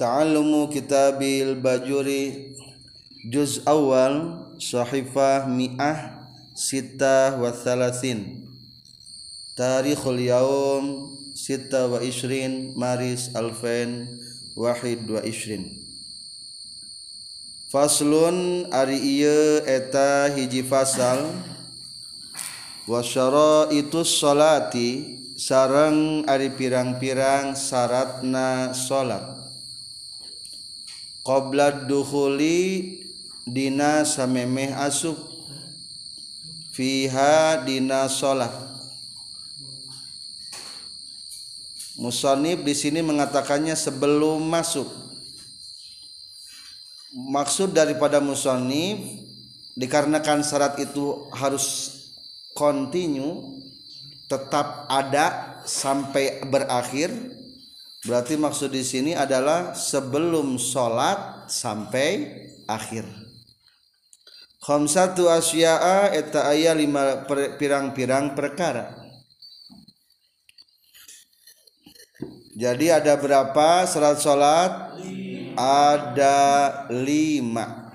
ta'allumu kitabil bajuri. Juz awal sahifah mi'ah sita wa thalathin. Tarikhul yaum sita wa ishrin maris alfen wahid wa ishrin. Faslun ari iya eta hiji fasal. Wasyara itu salati sarang ari pirang-pirang syaratna salat qabla dukhuli dina samemeh asup fiha dina salat Musonib di sini mengatakannya sebelum masuk. Maksud daripada musonib dikarenakan syarat itu harus kontinu tetap ada sampai berakhir berarti maksud di sini adalah sebelum sholat sampai akhir. Khamsatu asya'a eta aya lima pirang-pirang perkara. Jadi ada berapa salat sholat? Ada lima.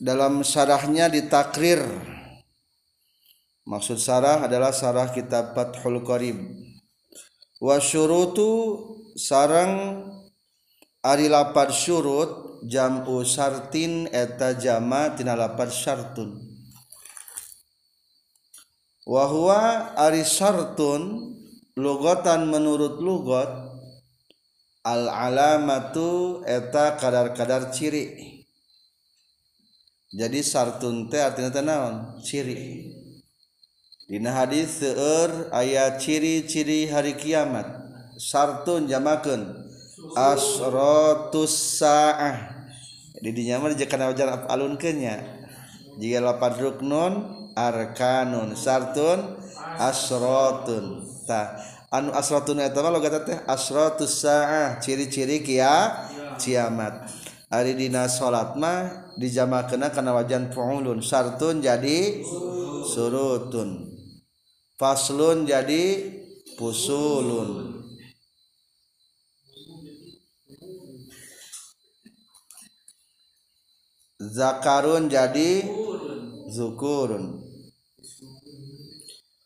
Dalam syarahnya ditakrir maksud syarah adalah syarah kitab Fathul Qarib. Wa syurutu sarang ari lapar syurut jam'u syartin eta jama tina lapar syartun. Wa huwa ari syartun lugatan menurut lugat al alamatu eta kadar-kadar ciri. Jadi sartun teh artinya naon? Ciri Dina hadis seueur aya ciri-ciri hari kiamat. Sartun jamakeun. Asratus saah. Di dinya mah jeung wajar alun kenya jika lapan ruknun arkanun. Sartun asratun tah. Anu asratun eta mah logat teh asratus saah. Ciri-ciri kia kiamat. Ari dina salat mah dijamakeuna kana wajan faulun sartun jadi surutun. Faslun jadi pusulun. Zakarun jadi zukurun.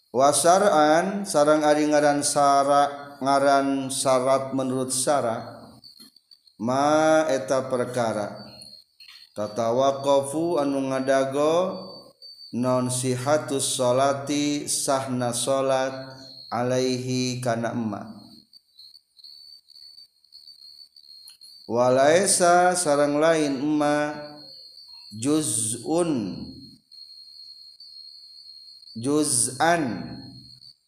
Wasaran sarang ari ngaran sara ngaran syarat menurut syarat ma eta perkara. Tatawaqafu anu ngadago non sihatus salati sahna salat alaihi kana emma. Walaisa sarang lain emma juz'un. Juz'an.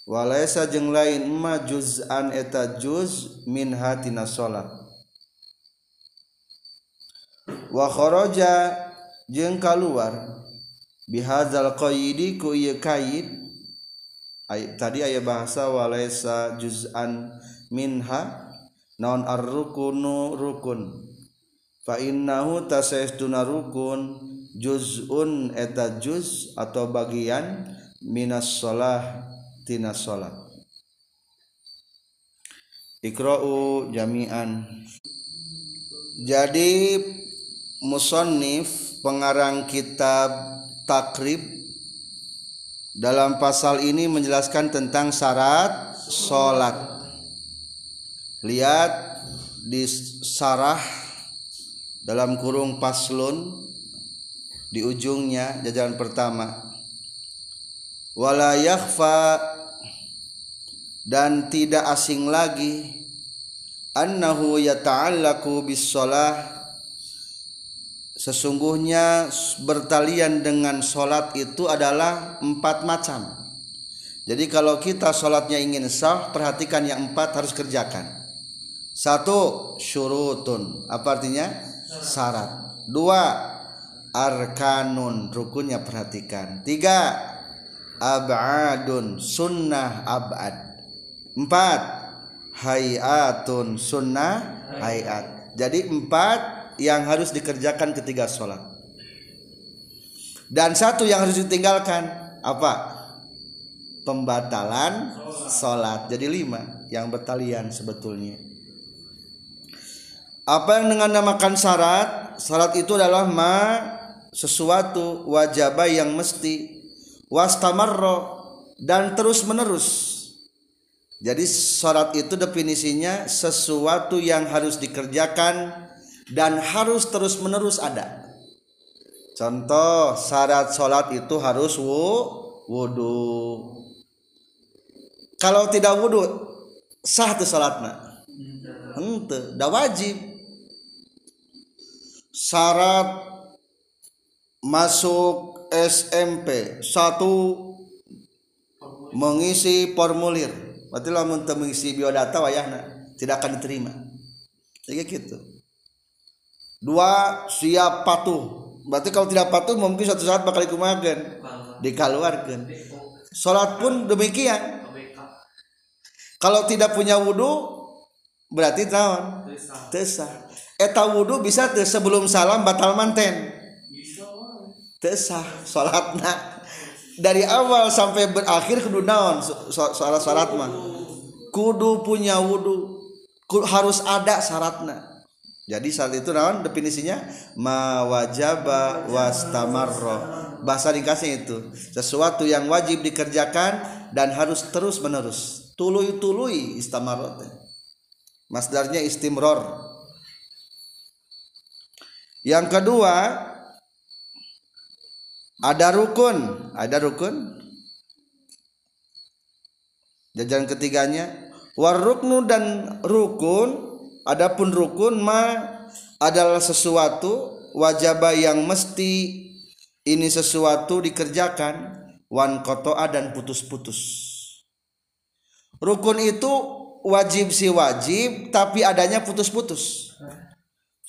Walaisa jeung lain emma juz'an eta juz min hatina salat wa kharaja jeung kaluar. Bihadzal qaidi ku ieu kaid. Tadi aya bahasa walaisa juz'an minha naon ar-rukunu rukun. Fa innahu tasaystuna rukun juz'un eta juz atau bagian minas shalah tina salat ikra'u jami'an. Jadi musannif pengarang kitab takrib dalam pasal ini menjelaskan tentang syarat sholat. Lihat di sarah dalam kurung paslun di ujungnya jajaran pertama. Wala yakhfa dan tidak asing lagi annahu yata'allaku bis shalah sesungguhnya bertalian dengan sholat itu adalah empat macam. Jadi kalau kita sholatnya ingin sah perhatikan yang empat harus kerjakan. Satu syurutun. Apa artinya? Syarat. Dua arkanun. Rukunnya perhatikan. Tiga abadun. Sunnah abad. Empat hayatun. Sunnah hayat. Jadi empat yang harus dikerjakan ketiga sholat. Dan satu yang harus ditinggalkan apa? Pembatalan salat jadi lima yang bertalian sebetulnya. Apa yang dengan namakan syarat? Syarat itu adalah ma sesuatu wajibah yang mesti wastamarro dan terus menerus jadi syarat itu definisinya sesuatu yang harus dikerjakan dan harus terus menerus ada. Contoh syarat sholat itu harus wudhu kalau tidak wudhu sah tuh sholatnya. Ente dah wajib. Syarat masuk SMP satu mengisi formulir. Berarti lamun mengisi biodata wayahna tidak akan diterima. Jadi gitu dua siap patuh. Berarti kalau tidak patuh mungkin suatu saat bakal dikumakan dikeluarkan sholat pun demikian. Kalau tidak punya wudhu berarti tahun. Tesah eta wudhu bisa sebelum salam batal manten. Tesah sholatna. Dari awal sampai berakhir kudu naon soal syarat mah. Kudu. Punya wudhu harus ada syaratnya jadi saat itu naon definisinya? Ma wajaba wastamarro bahasa dikasih itu sesuatu yang wajib dikerjakan dan harus terus menerus. Tului tului istamarot masdarnya istimror. Yang kedua ada rukun. Ada rukun? Jajaran ketiganya waruknu dan rukun adapun rukun ma adalah sesuatu wajibah yang mesti ini sesuatu dikerjakan wan kotoa dan putus-putus rukun itu wajib si wajib tapi adanya putus-putus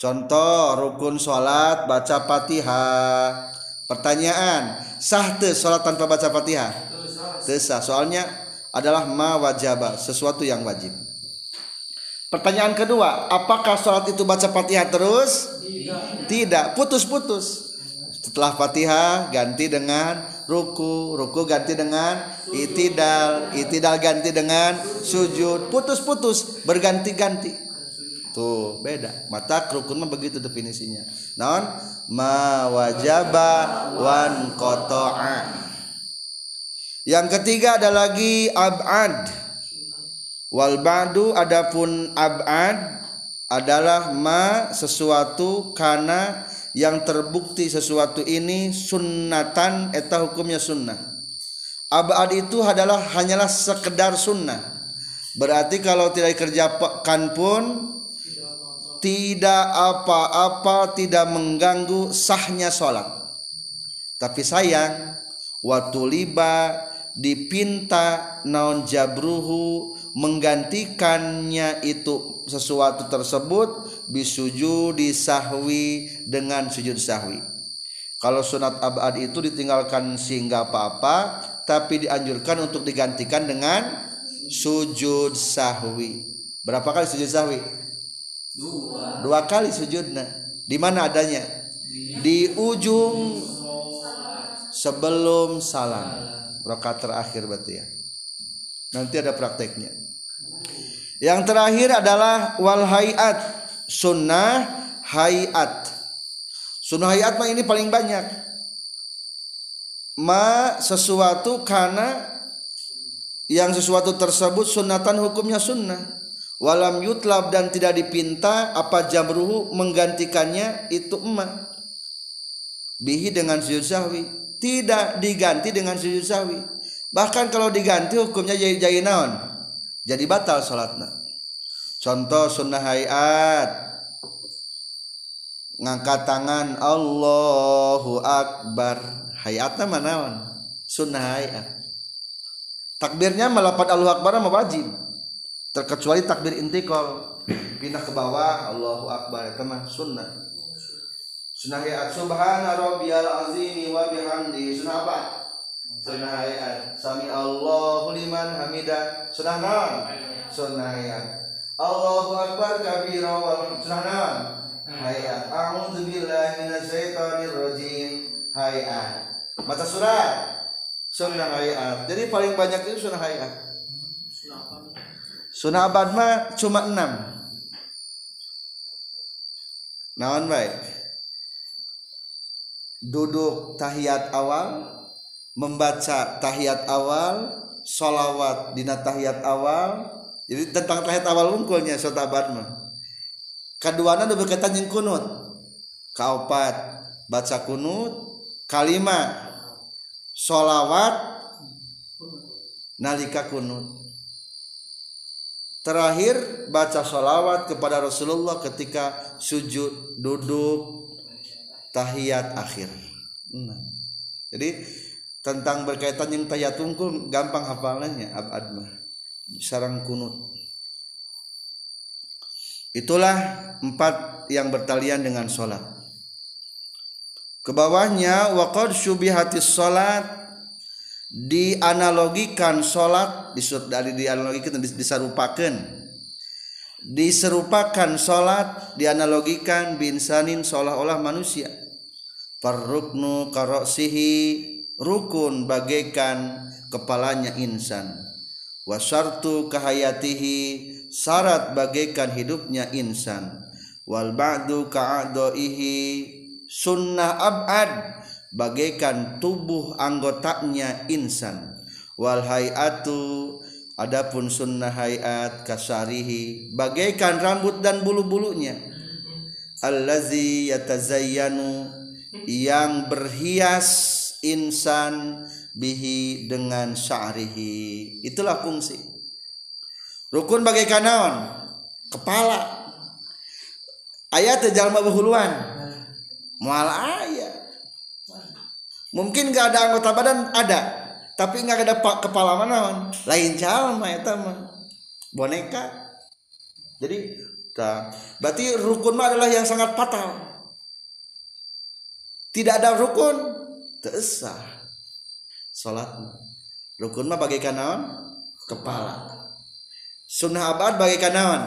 Contoh rukun sholat baca fatihah. Pertanyaan, sah te sholat tanpa baca fatihah? Tesah. Soalnya adalah ma wajaba, sesuatu yang wajib. Pertanyaan kedua, apakah sholat itu baca fatihah terus? Tidak. Putus-putus. Setelah fatihah ganti dengan ruku, ruku ganti dengan itidal, itidal ganti dengan sujud, putus-putus, berganti-ganti. Tuh beda. Mata rukun mah begitu definisinya. Non ma wajaba wan kotoa. Yang ketiga ada lagi abad wal ba'du adapun abad adalah ma sesuatu karena yang terbukti sesuatu ini sunnatan eta hukumnya sunnah. Abad itu adalah hanyalah sekedar sunnah. Berarti kalau tidak dikerjakan pun tidak apa-apa tidak mengganggu sahnya sholat. Tapi sayang waktu liba dipinta naon jabruhu menggantikannya itu sesuatu tersebut bisuju disahwi dengan sujud sahwi. Kalau sunat abad itu ditinggalkan sehingga apa-apa tapi dianjurkan untuk digantikan dengan sujud sahwi. Berapa kali sujud sahwi? Dua, dua kali sujudnya. Di mana adanya? Di ujung sebelum salam. Rokat terakhir berarti ya. Nanti ada prakteknya yang terakhir adalah wal hayat. Sunnah hayat. Sunnah hayat mah ini paling banyak. Ma sesuatu karena yang sesuatu tersebut sunatan hukumnya sunnah. Walam yutlab dan tidak dipinta apa jamruhu menggantikannya itu emak. Bihi dengan sujud sahwi. Tidak diganti dengan sujud sahwi. Bahkan kalau diganti hukumnya jadi jadi naon jadi batal sholatnya contoh sunnah hayat. Ngangkat tangan Allahu Akbar. Hayatnya mana sunnah hayat. Takbirnya melapat Allahu Akbar sama wajib. Terkecuali takbir intikal. Pindah ke bawah Allahu Akbar. Itu mah sunnah. Sunnah ayat subhana rabbiyal azim wa bihamdi sunnah apa sunnah ayat sami Allahu liman hamida. Sunnah naon? Sunnah ayat Allahu akbar kabira wa sunnah naon? Hayat a'udzu billahi minasyaitonir rajim. Hayat mata surat. Sunnah hayat jadi paling banyak itu sunnah hayat sunnah abad mah cuma enam. Naon baik? Duduk tahiyat awal membaca tahiyat awal solawat dina tahiyat awal. Jadi tentang tahiyat awal unggulnya abad mah. Keduanya udah berkaitan yang kunut. Kaopat baca kunut. Kalimat sholawat nalika kunut. Terakhir baca sholawat kepada Rasulullah ketika sujud duduk tahiyat akhir. Nah. jadi tentang berkaitan yang tungkul gampang hafalannya abad mah sarang kunut. Itulah empat yang bertalian dengan sholat. Ke bawahnya waqad syubihatis salat dianalogikan salat disut dari dianalogikan diserupakan diserupakan salat dianalogikan binsanin seolah-olah manusia. Farruknu karosihi rukun bagaikan kepalanya insan. Wasartu kahayatihi syarat bagaikan hidupnya insan. Wal ba'du ka'adaihi sunnah abad bagaikan tubuh anggotanya insan. Wal hayatu adapun sunnah hayat kasarihi bagaikan rambut dan bulu-bulunya. Allazi yatazayyanu yang berhias insan bihi dengan sya'rihi. Itulah fungsi. Rukun bagaikan naon kepala. Ayat jalma bahuluan mual ayah mungkin gak ada anggota badan ada. Tapi nggak ada kepala mana lain calma ya mah boneka. Jadi nah, berarti rukun mah adalah yang sangat fatal. Tidak ada rukun tersah. Salat rukun mah bagaikan naon? Kepala. Sunnah abad bagaikan naon?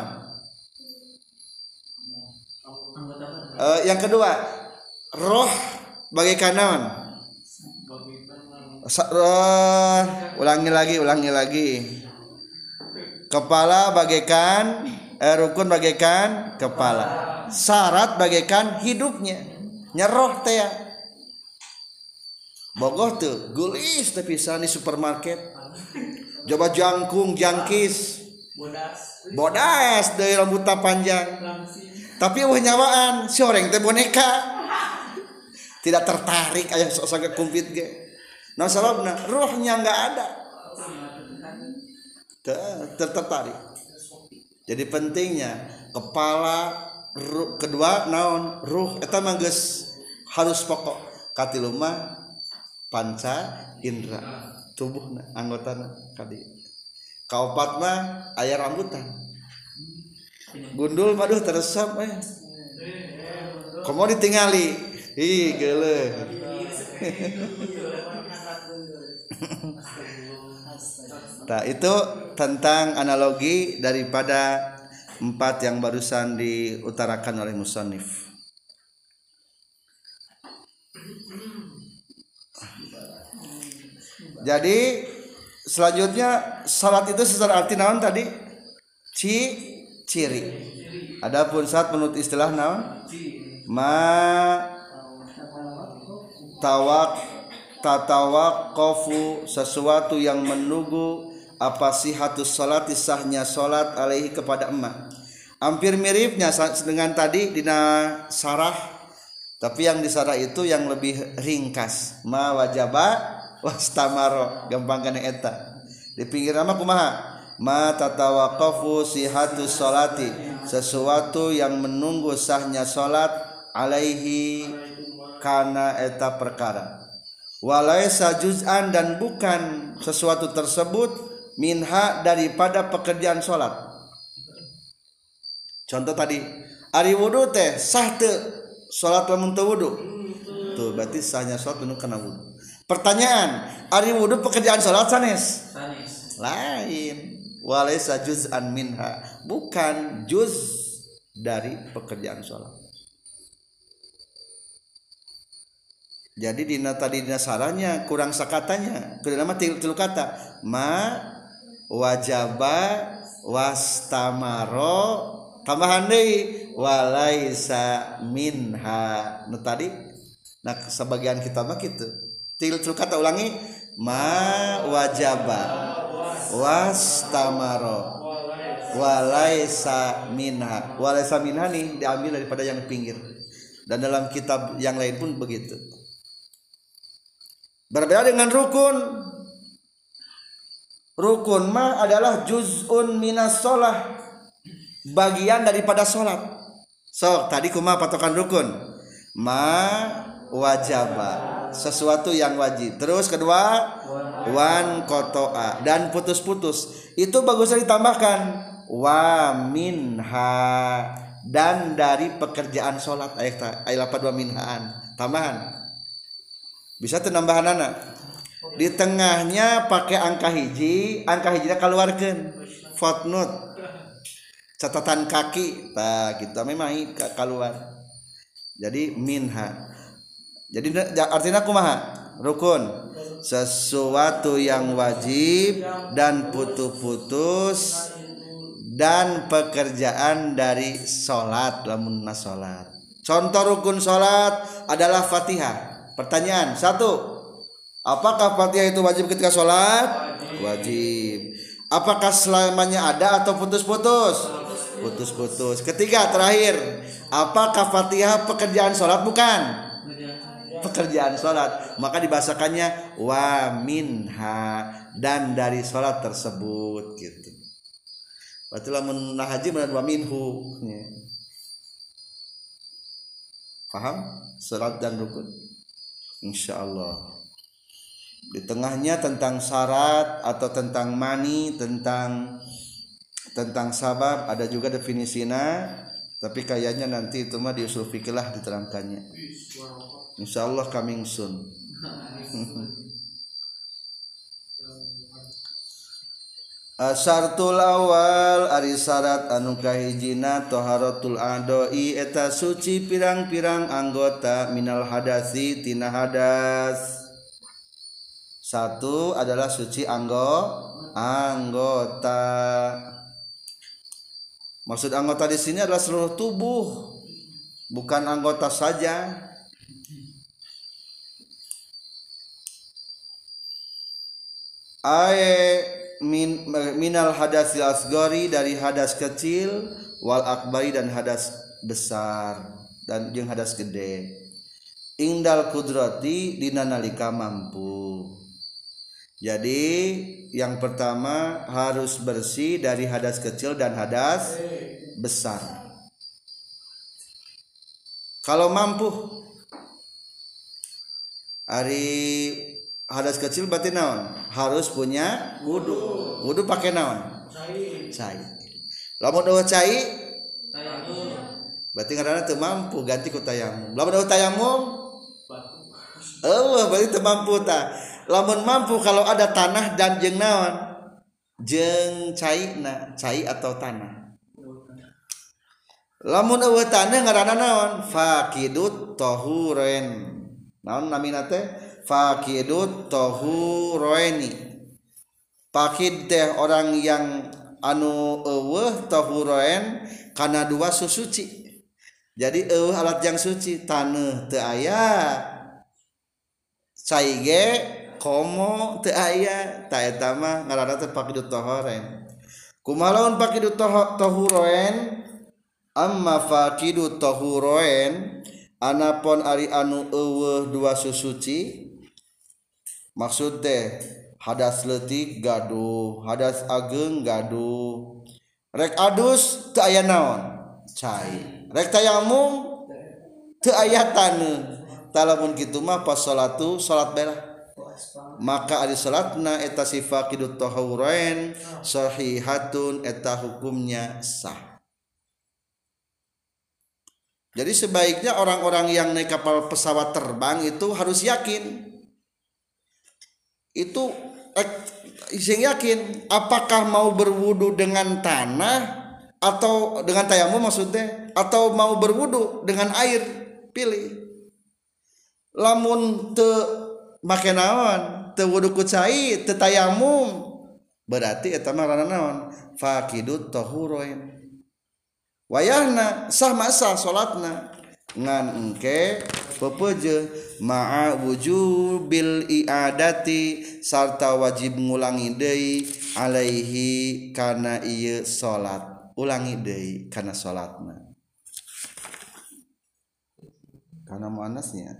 Uh, yang kedua roh bagaikan naon? Roh. Ulangi lagi ulangi lagi. Kepala bagaikan eh, rukun bagaikan kepala. Syarat bagaikan hidupnya. Nyeroh teh Bogor tuh gulis tapi di supermarket. Coba jangkung jangkis. Bodas. Bodas dari rambut panjang. Tapi wah nyawaan si orang teh boneka. Tidak tertarik ayah sok saga kumpit ge. Nah sababna ruhnya nggak ada. Tertarik jadi pentingnya kepala ruh, kedua naon ruh eta mah harus pokok. Katiluma panca indra. Tubuh anggota kadi. Kaopat mah ayah rambutan gundul maduh teresap eh. Komo ditingali. Ih, gele. Nah, itu tentang analogi daripada empat yang barusan diutarakan oleh musonif. Jadi selanjutnya salat itu secara arti naon tadi? Ci ciri. Adapun saat menurut istilah naon? Ma tawak kofu sesuatu yang menunggu apa sihatus salat sahnya salat alaihi kepada emak hampir miripnya dengan tadi dina sarah tapi yang di sarah itu yang lebih ringkas ma wajaba wastamaro gampang kena eta. Di pinggir nama kumaha? Ma tatawaqafu sihatus salati sesuatu yang menunggu sahnya salat alaihi karena eta perkara. Walaisa juz'an dan bukan sesuatu tersebut minha daripada pekerjaan sholat. Contoh tadi ari wudhu teh sah te sholat lamun teu wudhu tuh berarti sahnya sholat penuh kena wudhu pertanyaan ari wudhu pekerjaan sholat sanes lain. Walaisa juz'an minha. Bukan juz dari pekerjaan sholat. Jadi dina tadi dina saranya kurang sakatanya. Kudu nama tilu kata. Ma wajaba wastamaro. Tambahan deui walaisa minha. Nu tadi nah sebagian kita mah kitu tilu kata ulangi? Ma wajaba. Wastamaro. Walaisa minha. Walaisa minha nih diambil daripada yang pinggir. Dan dalam kitab yang lain pun begitu. Berbeda dengan rukun. Rukun mah adalah juz'un minas sholah. Bagian daripada sholat. Sok tadi kuma patokan rukun. Ma wajaba sesuatu yang wajib. Terus kedua wan kotoa. Dan putus-putus. Itu bagusnya ditambahkan. Wa minha. Dan dari pekerjaan sholat. Ayat ayat 82 minhaan. Tambahan. Bisa tenambahan anak? Di tengahnya pakai angka hiji. Angka hiji keluarkan. Footnote. Catatan kaki. Nah kita memang keluar jadi minha jadi artinya kumaha rukun sesuatu yang wajib dan putus-putus dan pekerjaan dari sholat lamun sholat contoh rukun sholat adalah fatihah Pertanyaan satu, apakah fatihah itu wajib ketika sholat? Wajib. Apakah selamanya ada atau putus-putus? Putus-putus. Ketiga terakhir, apakah fatihah pekerjaan sholat bukan? Pekerjaan sholat. Maka dibahasakannya wa minha dan dari sholat tersebut gitu. Berarti lamun haji wa minhu. Paham? Sholat dan rukun. Insya Allah di tengahnya tentang syarat atau tentang mani tentang tentang sabab ada juga definisinya tapi kayaknya nanti itu mah di usul fikih diterangkannya Insya Allah coming soon. Asartul awal ari syarat anu kahijina toharatul adoi eta suci pirang-pirang anggota minal hadasi tina hadas. Satu adalah suci anggo anggota. Maksud anggota di sini adalah seluruh tubuh bukan anggota saja ae min, minal hadas asgori dari hadas kecil wal akbari dan hadas besar dan yang hadas gede. Ingdal kudrati dinanalika mampu. Jadi yang pertama harus bersih dari hadas kecil dan hadas besar. Kalau mampu hari hadas kecil berarti naon? Harus punya wudhu. Wudhu pakai naon? Cai. Lamun doa cai? Berarti karena teu mampu ganti ku tayamum. Lamun doa tayamum? Allah berarti teu mampu ta. Lamun mampu kalau ada tanah dan jeng naon? Jeng cai na cai atau tanah. Lamun eueuh tanah ngaranna naon? Faqidut tahuren naon namina teh? Fakidut tohuroeni pakid teh orang yang anu eueuh tohuroen karena dua susuci. Jadi eueuh alat yang suci tanah teu aya caige komo teu aya ta eta mah ngaranna teh pakidut tohuroen kumalaun pakidut tohuroen amma fakidut tohuroen anapun ari anu eueuh dua susuci maksud teh hadas letik gaduh hadas ageng gaduh. Rek adus teu aya naon? Cai. Rek tayamum teu aya taneuh talamun kitu mah pas salatu salat belah maka ari salatna eta sifaqidut tahawurain sahihatun eta hukumnya sah. Jadi sebaiknya orang-orang yang naik kapal pesawat terbang itu harus yakin itu sing yakin apakah mau berwudu dengan tanah atau dengan tayamum maksudnya atau mau berwudu dengan air pilih. Lamun te make naon te wudu ku cai te tayamum berarti eta mah naon? Faqidut tahuroin wayahna sah masa salatna nganke pepeje ma'a wujubil iadati sarta wajib ngulangi deui alaihi kana ieu salat ulangi deui kana salatna kana muannasnya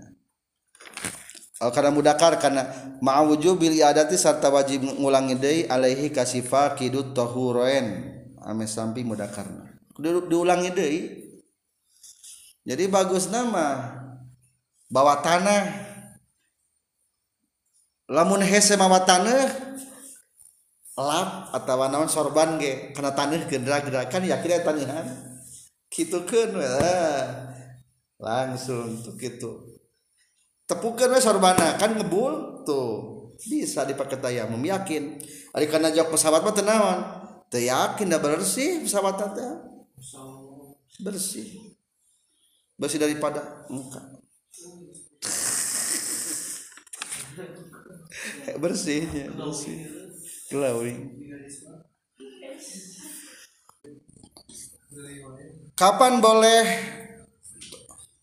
oh, kana mudakar kana ma'a wujubil iadati sarta wajib ngulangi deui alaihi kasifa kidut tahuren ame sampi mudakarna. Diulangi deui. Jadi bagus nama. Bawa tanah. Lamun hese mawa tanah lap atau naon sorban ge karena tanah gerak-gerakan ya kira tanahan gitu kan langsung tuh gitu tepukan we sorbana kan ngebul tuh. Bisa dipakai tayamum yakin. Ari kana jok pesawat mah tenawan teu yakin da bersih pesawat teh bersih bersih daripada muka. Bersihnya bersih. Glowing kapan boleh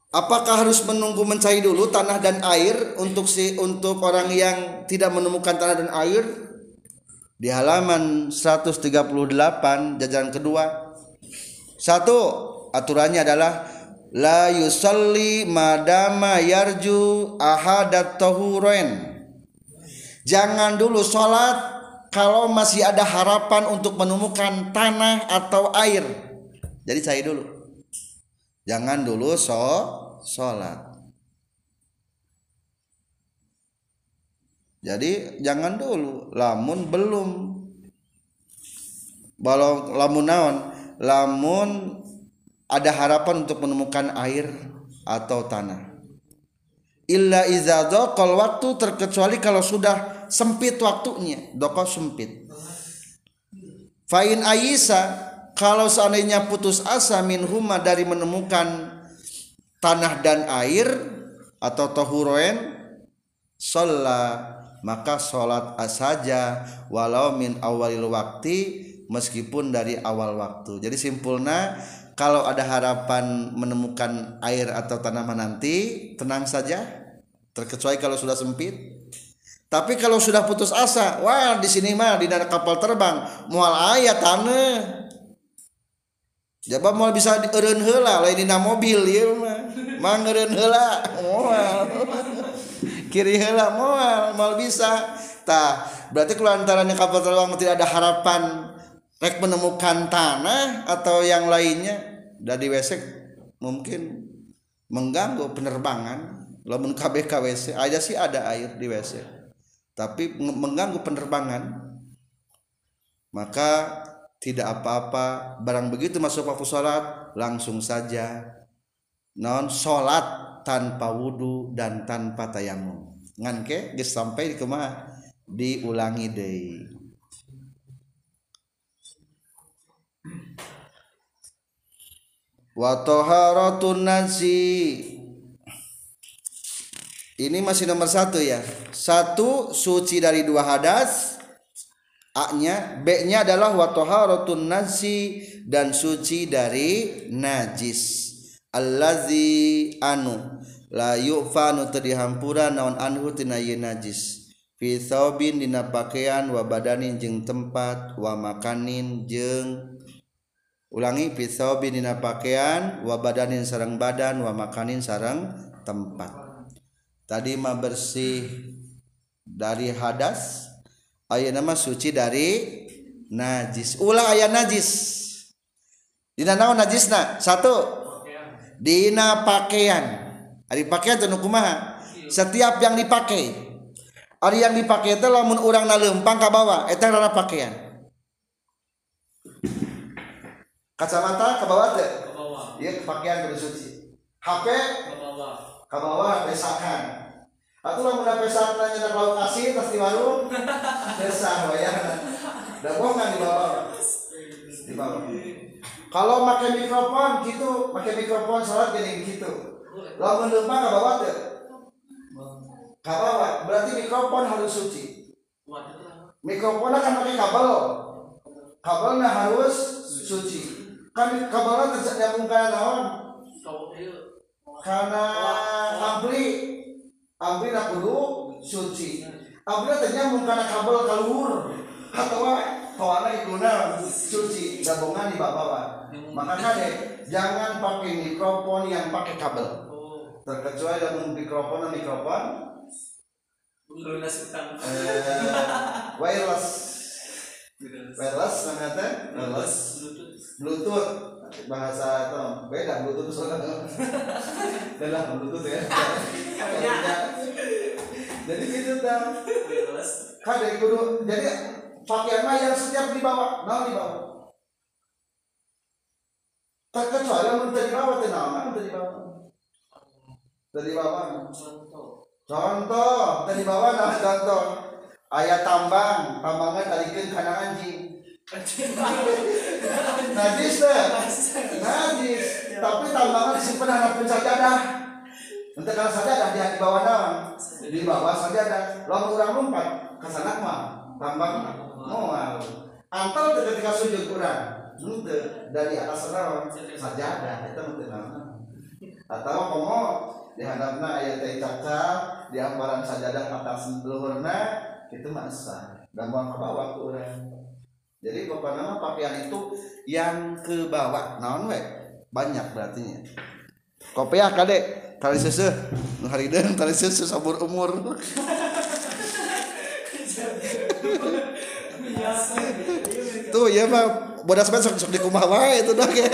apakah harus menunggu mencari dulu tanah dan air untuk si untuk orang yang tidak menemukan tanah dan air? Di halaman 138 jajaran kedua. Satu aturannya adalah la yusalli madama yarju ahadat tahuren jangan dulu sholat kalau masih ada harapan untuk menemukan tanah atau air. Jadi saya dulu. Jangan dulu so sholat. Jadi jangan dulu. Lamun belum. Kalau lamun naon? Lamun ada harapan untuk menemukan air atau tanah. Illa iza dokol waktu terkecuali kalau sudah sempit waktunya, dokol sempit. Fa'in Aisyah kalau seandainya putus asa min huma dari menemukan tanah dan air atau tohuroen sholat maka sholat asaja walau min awalil waktu meskipun dari awal waktu jadi simpulnya kalau ada harapan menemukan air atau tanaman nanti tenang saja terkecuali kalau sudah sempit tapi kalau sudah putus asa wah di sini mah di dalam kapal terbang mual ayat tanah Jaba mau bisa eureun heula lain dina mobil ieu mah. Mang eureun heula moal. Kiri heula moal, moal bisa. Tah, berarti kalau antaranya kapal terbang tidak ada harapan rek menemukan tanah atau yang lainnya dari WC mungkin mengganggu penerbangan. Lamun KB KWC aja sih ada air di WC tapi mengganggu penerbangan maka tidak apa-apa. Barang begitu masuk waktu sholat langsung saja. Non sholat tanpa wudhu dan tanpa tayamum. Nganke sampai di ke mana diulangi deh wa taharatun nasi. Ini masih nomor satu ya. Satu suci dari dua hadas. A nya B nya adalah wa taharatun nasi dan suci dari najis. Allazi anu la yufanu tadihampura naon anhu tina najis. Fi thawbin dina pakaian wa badanin jeung tempat wa makanin jeung ulangi pisau binina pakaian wa badanin sarang badan wa makanin sarang tempat. Tadi mah bersih dari hadas aya nama suci dari najis. Ulang ayat najis. Dina naon najisna? Satu. Dina pakaian. Ari pakaian teu kumaha? Setiap yang dipakai. Ari yang dipakai teh lamun urang na lempang ka bawah eta pakaian kacamata ke bawah teh ke bawah. Iya pakaian kudu suci. HP ke bawah. Ke bawah pesakan. Atau lah mudah pesak nanya nak lauk kasih tas di warung. Pesah bayar dan kan di bawah? Di bawah. Kalau pakai mikrofon gitu. Pakai mikrofon salat gini gitu lalu menumpang ke bawah teh kabawa berarti mikrofon harus suci. Mikrofon kan pakai kabel kabelnya harus suci kan kabelnya ternyambung karena naon karena ampli ampli nak kudu suci. Ampli ternyambung karena kabel keluar atau kawana ikuna suci. Gabungan di bawah maka kade jangan pakai mikrofon yang pakai kabel. Terkecuali dalam mikrofon mikrofon. Eh, wireless. Wireless. Namanya wireless bluetooth. Bahasa itu beda bluetooth soalnya. Beda bluetooth ya. Jadi gitu dah kan dari kudu jadi pakaian mah yang setiap dibawa nah dibawa. Terkecuali yang menjadi bawa tenang menjadi bawa dari bawah contoh. Dari bawah nah contoh. Ayat tambang tambangan talikin karena anjing najis deh najis tapi tambangan disimpan anak pun sajadah untuk kalau sajadah dia di bawah daun di bawah sajadah lalu orang lompat ke sana mah tambang mual antal ketika sujud kurang dari atas rawan sajadah itu mungkin atau komo di hadapna ayat teh caca di hamparan sajadah atas luhurna itu masa dan buang ke bawah ke orang jadi pokoknya pakaian itu yang ke bawah. Naon we? Banyak berarti. Nya kopiah kade. Tali susu hari dan tali susu sabur umur. Tuh ya mah bodas sok sok di kumah wae itu dah ya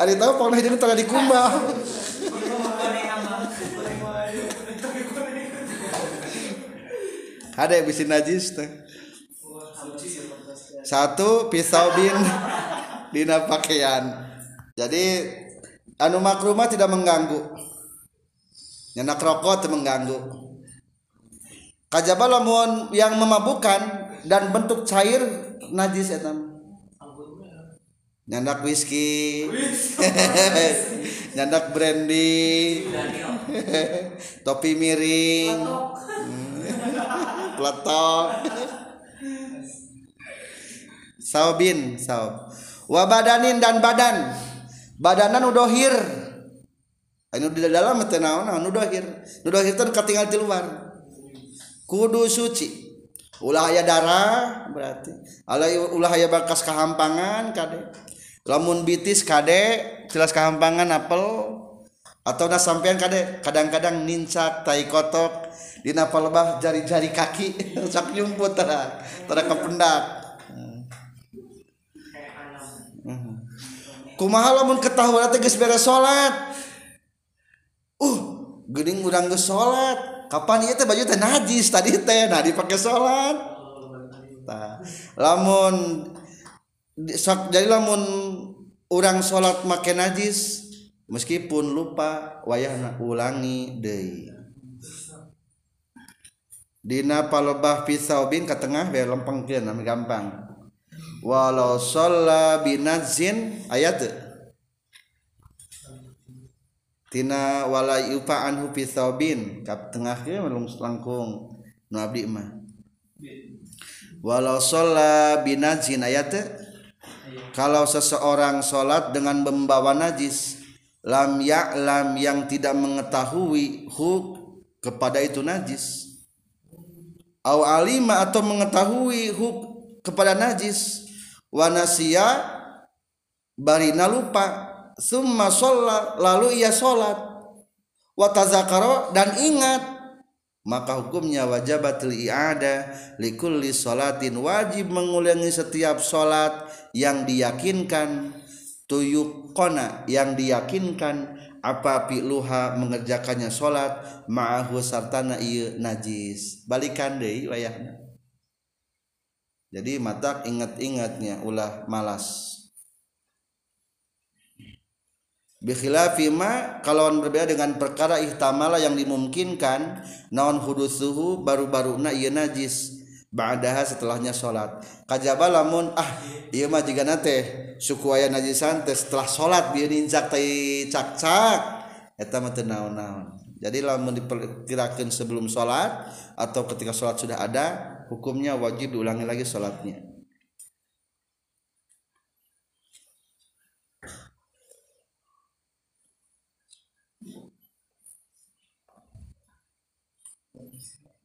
ada tahu pernah jadi tengah di kumah ada yang bisa najis teh satu pisau bin dina pakaian. Jadi anu makrumah tidak mengganggu. Nyenak rokok tidak mengganggu. Kajabah lamun yang memabukkan dan bentuk cair najis etam nyandak whisky. Nyandak brandy. Topi miring. Peletok saubin saub wabadanin dan badan. Badanan udohir. Anu di dalam teh naon anu dohir nu dohir teh katinggal di luar. Kudu suci. Ulah aya darah berarti. Alai ulah aya bakas kahampangan kade. Lamun bitis kade. Jelas kahampangan apel. Atau nah sampean kade. Kadang-kadang nincak tai kotok. Dina pelebah jari-jari kaki. Sak nyumput tara. Tara kependak. Kumaha lamun ketahuan teh geus beres salat? Uh geuning urang geus salat. Kapan ieu teh baju teh najis? Tadi teh nah dipake salat. Tah lamun sok jadi lamun urang salat make najis meskipun lupa wayahna ulangi deui. Dina palebah pisau bin ke tengah biar lempeng kieu nami gampang walau sholla binazin ayat. Tina wala yupa anhu bin kap tengah kieu melung langkung. Nu abdi mah. Walau sholla binazin ayat. Kalau seseorang sholat dengan membawa najis lam ya'lam yang tidak mengetahui hu kepada itu najis. Au alima atau mengetahui huk kepada najis wanasia barina lupa. Summa sholat lalu ia sholat. Watazakaro dan ingat. Maka hukumnya wajabatul i'ada likulli sholatin wajib mengulangi setiap sholat yang diyakinkan. Tuyukona yang diyakinkan. Apa piluha mengerjakannya sholat ma'ahu sartana iya najis. Balikan deh wayahna jadi matak ingat-ingatnya ulah malas. Bikhilafi ma kalau berbeda dengan perkara ihtamala yang dimungkinkan naon hudusuhu baru-baru na iya najis ba'daha setelahnya sholat. Kajaba lamun ah iya mah jika nate suku najisan teh setelah sholat biar ninjak teh cak cak eta mah naon-naon. Jadi lamun diperkirakan sebelum sholat atau ketika sholat sudah ada hukumnya wajib diulangi lagi sholatnya.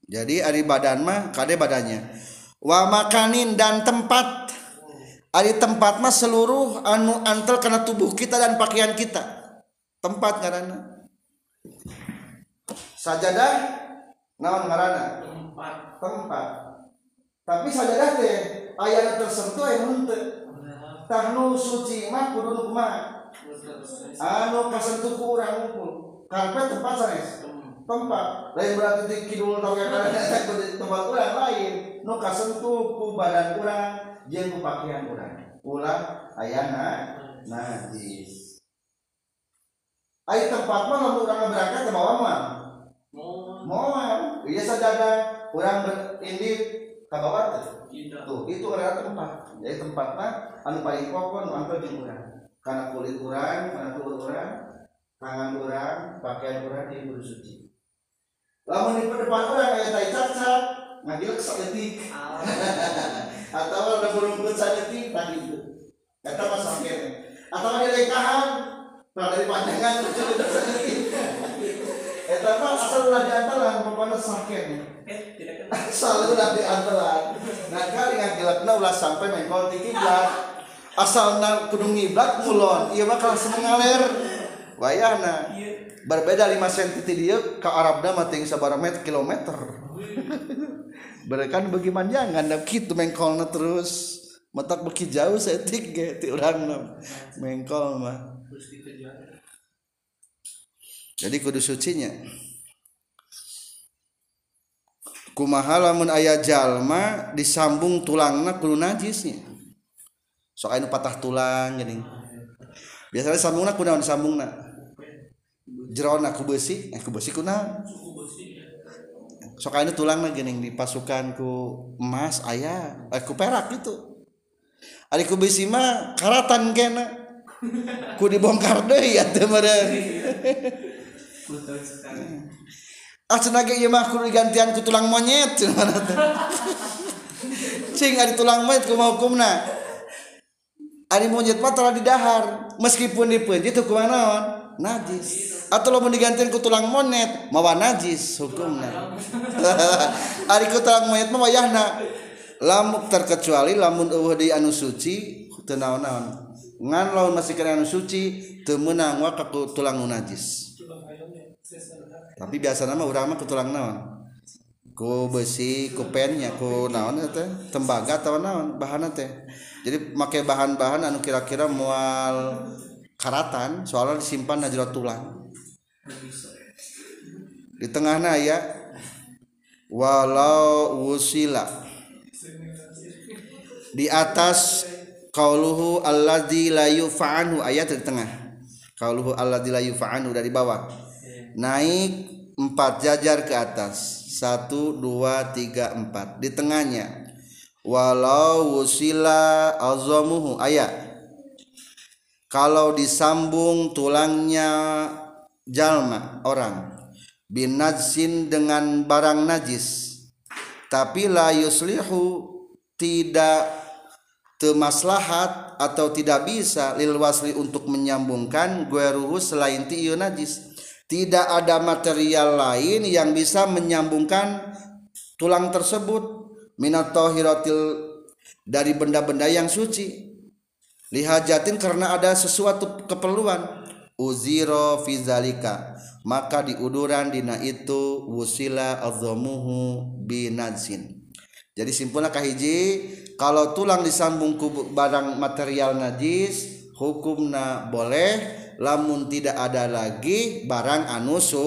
Jadi ari badan mah kade badannya. Wa makanin dan tempat. Ari tempat mah seluruh anu antel karena tubuh kita dan pakaian kita. Tempat karena sajadah naon ngaranna? Tempat. Tempat tapi sajadah teh aya tersentuh aya henteu tah nu suci mah kudu nu kumaha anu kasentuh ku urang unggul karpet tempat sanes. Tempat. Lain berarti di kidul tau yang tempat urang lain. Nu kasentuh ku badan urang jeung ku pakaian urang. Ulah ayana najis. Ayo tempat mah lamun urang berangkat ke bawah mah? Moal. Iya sajadah urang ber ke bawah tuh itu adalah tempat. Jadi tempat mah anu paling pokok nu angkel jeung urang karena kulit urang karena tubuh urang tangan urang pakaian urang di kudu suci. Lamun di depan urang aya tai cacat ngagil saeutik atau ada burung saeutik tadi itu. Eta mah sakit atau ada lekahan dari panjangan lucu itu saeutik eta mah asal ulah di antaran pokoknya sakit. Asal ulah di antaran nah kali ngagilakna ulah sampai mengkol di kiblat. Asal na kudu ngiblat mulon ieu mah langsung ngaler. Wayahna. Berbeda 5 cm ti dieu ka Arabna mah sabaraha meter kilometer. Berekan bagaimana jangan da kitu mengkolna terus. Matak beki jauh setik ge ti urang mengkol mah jadi kudu sucinya. Kumaha lamun aya jalma disambung tulangna kudu najisnya. Sok anu patah tulang geuning biasanya sambungna kunaon sambungna jerona ku besi eh ku besi kunaon sok anu tulangna geuning dipasukan ku emas aya eh ku perak gitu. Ari ku besi mah karatan kena. Ku dibongkar deui atuh meureun. ah cenah ge ieu mah kudu digantian ku tulang monyet. Cing ari tulang monyet kumaha hukumna Ari monyet mah telah didahar. Meskipun dipeunjit hukum naon? Najis. Atau lamun digantian ku tulang monyet mawa najis hukumna. Ari ku tulang monyet mah wayahna. Lamun terkecuali lamun eueuh di anu suci teu naon-naon. Ngan lamun masih kena anu suci teu meunang wa ka tulang najis tapi biasanya mah urang mah tulang naon? Ku besi ku pennya ku naon teh? Tembaga atau naon? Bahanna teh. Jadi pakai bahan-bahan anu kira-kira mual karatan soalnya disimpan najrot tulang. Di tengahnya ya. Walau wusila di atas qauluhu alladzi la yufa'anhu ayat di tengah. Qauluhu alladzi la yufa'anhu dari bawah naik empat jajar ke atas. Satu dua tiga empat. Di tengahnya. Walau wusila azamuhu. Ayat kalau disambung tulangnya jalma orang. Binajsin dengan barang najis. Tapi la yuslihu tidak temaslahat atau tidak bisa lil wasli untuk menyambungkan gueruhu selain tiyu najis tidak ada material lain yang bisa menyambungkan tulang tersebut. Minat tohiratil dari benda-benda yang suci. Lihajatin karena ada sesuatu keperluan. Uziro fizalika maka diuduran dina itu wusila adzamuhu binajsin jadi simpulnya kahiji kalau tulang disambung ku barang material najis hukumna boleh lamun tidak ada lagi barang anu su,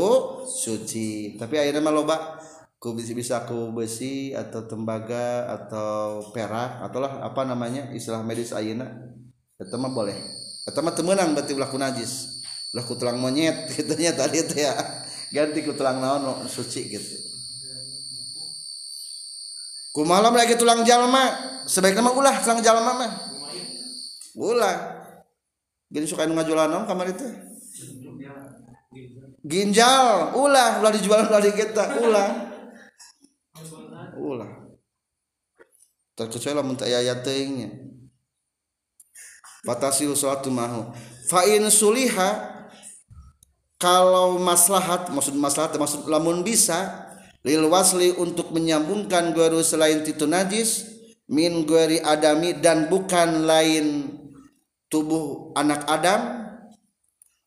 suci. Tapi akhirnya mah loba ku bisa bisa ku besi atau tembaga atau perak atau lah apa namanya istilah medis ayeuna. Eta mah boleh. Eta mah teu meunang berarti ulah najis. Ulah ku tulang monyet gitu nya tadi teh ya. Ganti ku tulang naon suci gitu. Ku malam lagi tulang jalma sebaiknya mah ulah tulang jalma mah. Ulah jadi suka ngajulan naon kamar itu? Ginjal. Ulah ulah dijual ulah kita ulah. Ulah. Terkecuali lamun ayat teuingnya batasi suatu mahu. Fa in suliha kalau maslahat maksud maslahat maksud lamun bisa lil wasli untuk menyambungkan guru selain titu najis min guari adami dan bukan lain tubuh anak Adam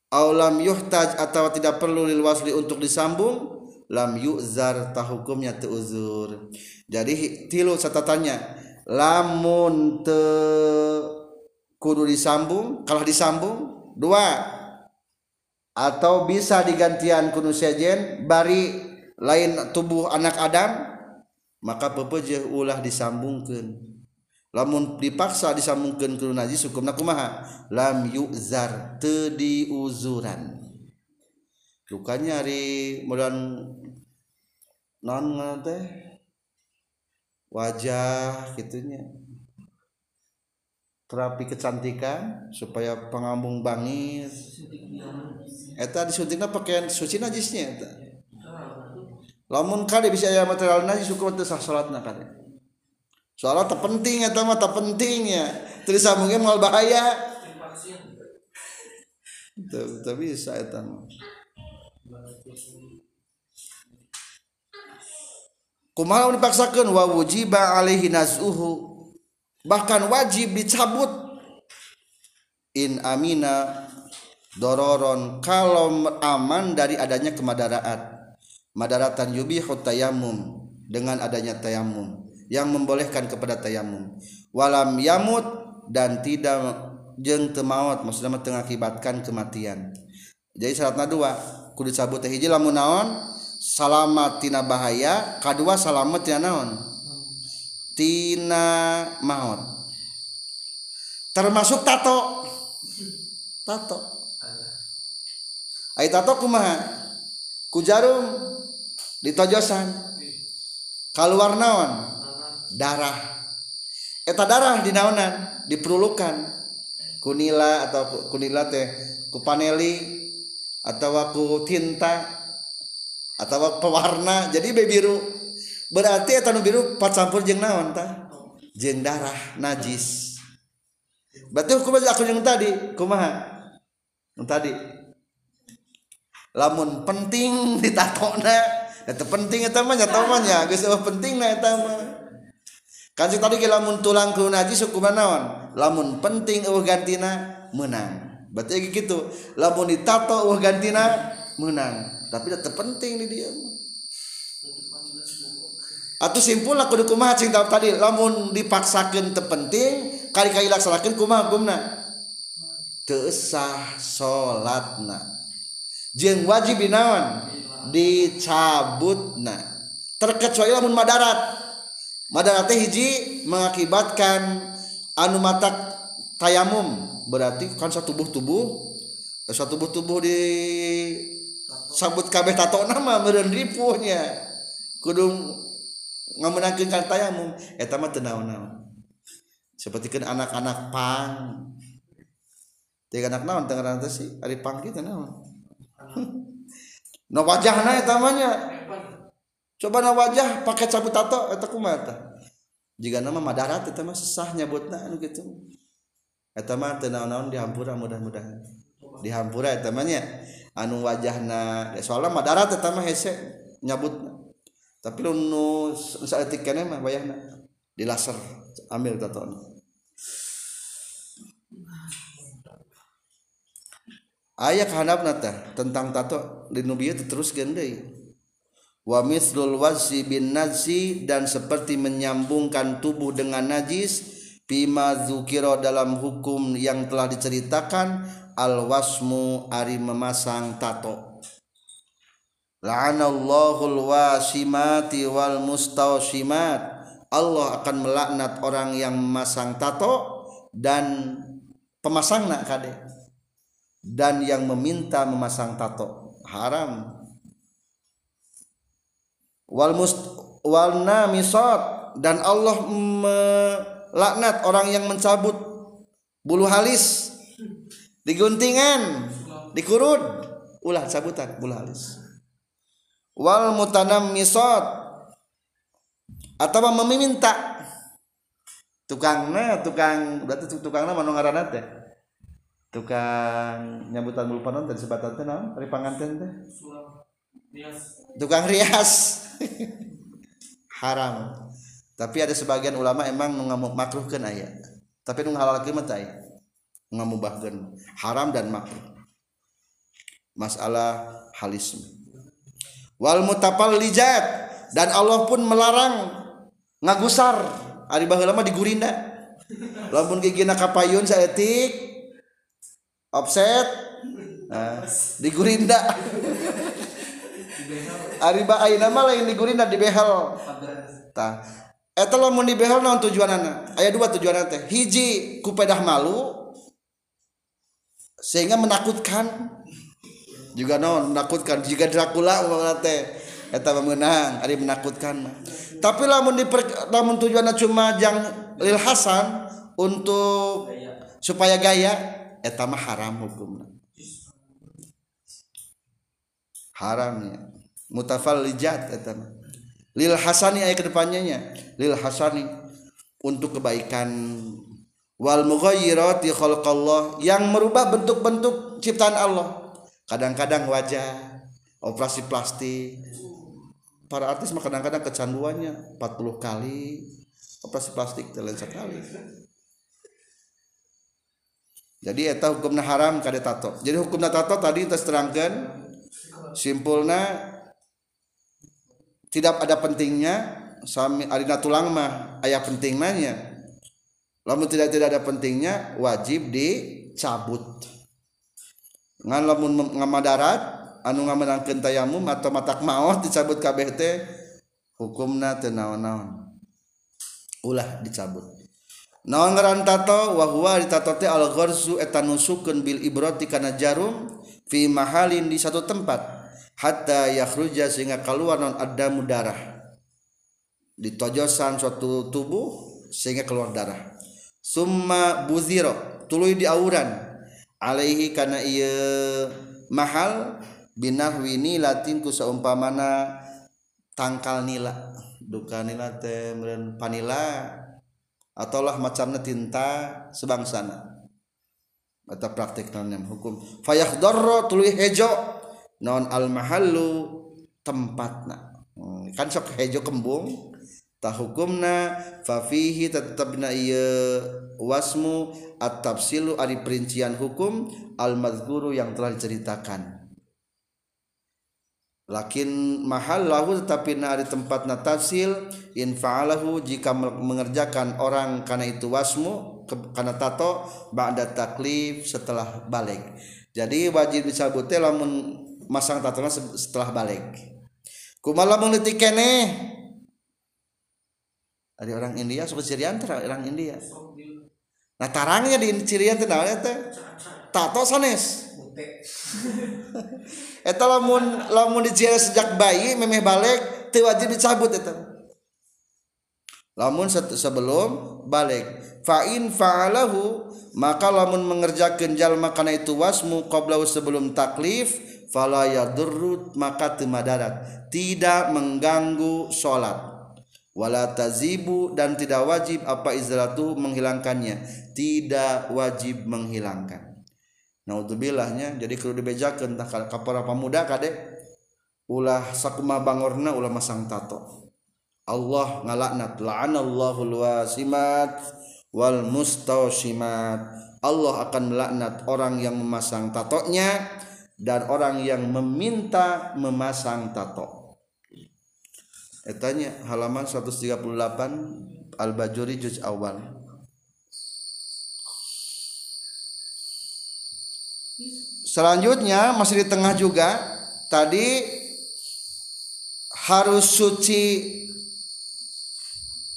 aulam yuhtaj atau tidak perlu lil wasli untuk disambung lam yuzar tahukumnya teuzur. Jadi tilu catatannya. Lamun te kudu disambung kalau disambung dua. Atau bisa digantian kuno sejen bari lain tubuh anak Adam maka pepejeh ulah disambungkan lamun dipaksa disambungkan kuno najis hukumna kumaha? Lam yuzar tedi uzuran. Rukanya hari modern non teh? Wajah gitunya terapi kecantikan supaya pengambung bangis. Eta disuntikna pakaian suci najisnya eta. Lamun kade bisa aya material najis hukum teu sah salatna kade salat teu penting eta mah teu penting ya. Terus sambungnya mal bahaya. Bisa eta mah. Kumaha dipaksakeun? Wa wujiba alaihi naz'uhu. Bahkan wajib dicabut. In amina dororon. Kalau aman dari adanya kemadaraat madaratan yubihu tayamum dengan adanya tayamum yang membolehkan kepada tayamum walam yamut dan tidak jeng temawat maksudnya mengakibatkan kematian. Jadi syaratnya dua kudu cabut teh hiji lamun naon? Salamat tina bahaya kedua salamat tina naon? Tina maut. Termasuk tato. Tato. Ai tato kumaha? Ku jarum ditojosan keluar naon darah. Eta darah di naonan diperlukan. Kunila atau kunila teh ku paneli atau ku tinta atau pewarna jadi bebiru berarti eta biru pat campur jeung naon tah jeung darah najis. Berarti hukum aku yang tadi kumaha? Yang tadi. Lamun penting ditatona eta penting eta mah nyata mah geus penting na eta mah kan tadi ke lamun tulang ku najis hukuman naon lamun penting eueuh gantina menang. Berarti gitu. Lamun ditato eueuh gantina menang. Tapi tetap penting di dia. Atau simpul aku kumaha cing tadi. Lamun dipaksakan terpenting kali-kali laksanakan kumaha gumna teusah salatna jeung wajib dinaon dicabutna. Terkecuali lamun madarat Madarat teh hiji mengakibatkan anu mata tayamum. Berarti kan satu tubuh tubuh eh, satu tubuh tubuh di sabut kabeh tato nama meren ripuhnya. Kudu ngamenangkeun kan tayamum. Eta mah teu naon-naon. Seperti kan anak-anak pang. Tiga anak naon tengah nanti sih ari pang kitu naon? No wajahna eta mah nya. Coba na wajah pakai cabut tato eta kumaha eta? Jika nama madarat eta mah susah nyebutna anu kitu. Eta mah teu naon-naon dihampura mudah-mudahan. Dihampura eta mah nya anu wajahna soalnya madarat eta mah hese nyabutna tapi lu nu saeutik keneh mah bayahna di laser ambil tato ayah kehandapna teh tentang tato di nubiya terus deui wa mislul wasi bin najsi dan seperti menyambungkan tubuh dengan najis bima zukiro dalam hukum yang telah diceritakan al wasmu ari memasang tato. La'anallahul wasimati wal mustawsimat. Allah akan melaknat orang yang memasang tato dan pemasang nak kade dan yang meminta memasang tato. Haram wal must wal namisat. Dan Allah melaknat orang yang mencabut bulu halis. Diguntingan dikurut ulah cabutan bulu halus wal mutanam misot atau meminta. Tukangnya tukang berarti tukangnya mana ngaranna teh tukang nyambutan bulu panon tadi sebatan teh dari panganten teh tukang rias. Haram. Tapi ada sebagian ulama emang mengamuk makruhkan ayat tapi nu halalkeun mah teh haram dan makruh. Masalah halisme. Wal mutapallijat. Dan Allah pun melarang. Ngagusar. Ari baheula mah digurinda. Lamun gigina kapayun saeutik. Offset. Nah, digurinda ari ba ayeuna mah lain digurinda di behel. Tah eta lamun di behel naon tujuanana? Aya dua tujuanana teh. Hiji ku pedah malu sehingga menakutkan. Juga non menakutkan. Jika Dracula umpamana teh eta menang ari menakutkan tapi lamun diper, lamun tujuannya cuma jang lil hasan untuk supaya gaya eta mah haram hukumna. Haramnya mutafallijat eta lil hasani aya ke depannya nya. Lil hasani untuk kebaikan. Wal mughayyirati khalqallah yang merubah bentuk-bentuk ciptaan Allah. Kadang-kadang wajah operasi plastik. Para artis mah kadang-kadang kecanduannya 40 kali. Operasi plastik telan sekali. Jadi eta hukumna haram kade tato. Jadi hukumna tato tadi kita terangkan simpulna tidak ada pentingnya sami arina tulang mah ayah penting nanya lamun tidak tidak ada pentingnya wajib dicabut. Ngan lamun ngamadarat anu ngamenangkeun tayamum atau matak maot dicabut kabeh teh hukumna teu naon-naon. Ulah dicabut. Naon ngaran tato? Wa huwa ditato teh al gharzu eta nusukeun bil ibrati kana jarum fi mahalin di satu tempat. hatta yakhruja sehingga keluar non adamu darah. Ditojosan suatu tubuh sehingga keluar darah. Summa buziro tuluy diauran alaihi kana ieu mahal binahwi nilatin ku saumpamana tangkal nila. Duka nila teh panila ataulah macamnya tinta sebangsana. Atau praktik dalam hukum. Fayakhdarra tuluy hejo. Non al mahallu tempatna. Hmm, kan sok hejo kembung hukumna fafihi tetapna iya wasmu at-tafsilu ari perincian hukum al-madzkuru yang telah diceritakan. Lakin mahal lahu tetapi na ari tempatna tafsil in fa'alahu jika mengerjakan orang karena itu wasmu karena tato ba'da taklif setelah balik. Jadi wajib disebut lamun masang tato setelah balik. Kumaha lamun kene? Ada orang India suka cirian orang India. Nah tarangnya di cirian teh naon teh tato sanes. Eta lamun lamun dicirian sejak bayi memeh balik teu wajib dicabut eta. Lamun sebelum balik fa in fa'alahu maka lamun mengerjakan jalma kana itu wasmu qabla sebelum taklif fala yadurrut maka teu madarat tidak mengganggu salat wala tazibu dan tidak wajib apa izratu menghilangkannya. Tidak wajib menghilangkan. Naudzubilahnya jadi kalau dibejakeun tah kapara pemuda kade ulah sakuma bangorna ulah masang tato. Allah ngalaknat la'anallahu wasimat wal mustawsimat Allah akan melaknat orang yang memasang tatonya dan orang yang meminta memasang tato. Etanya halaman 138 Al-Bajuri juz awal. Selanjutnya masih di tengah juga tadi harus suci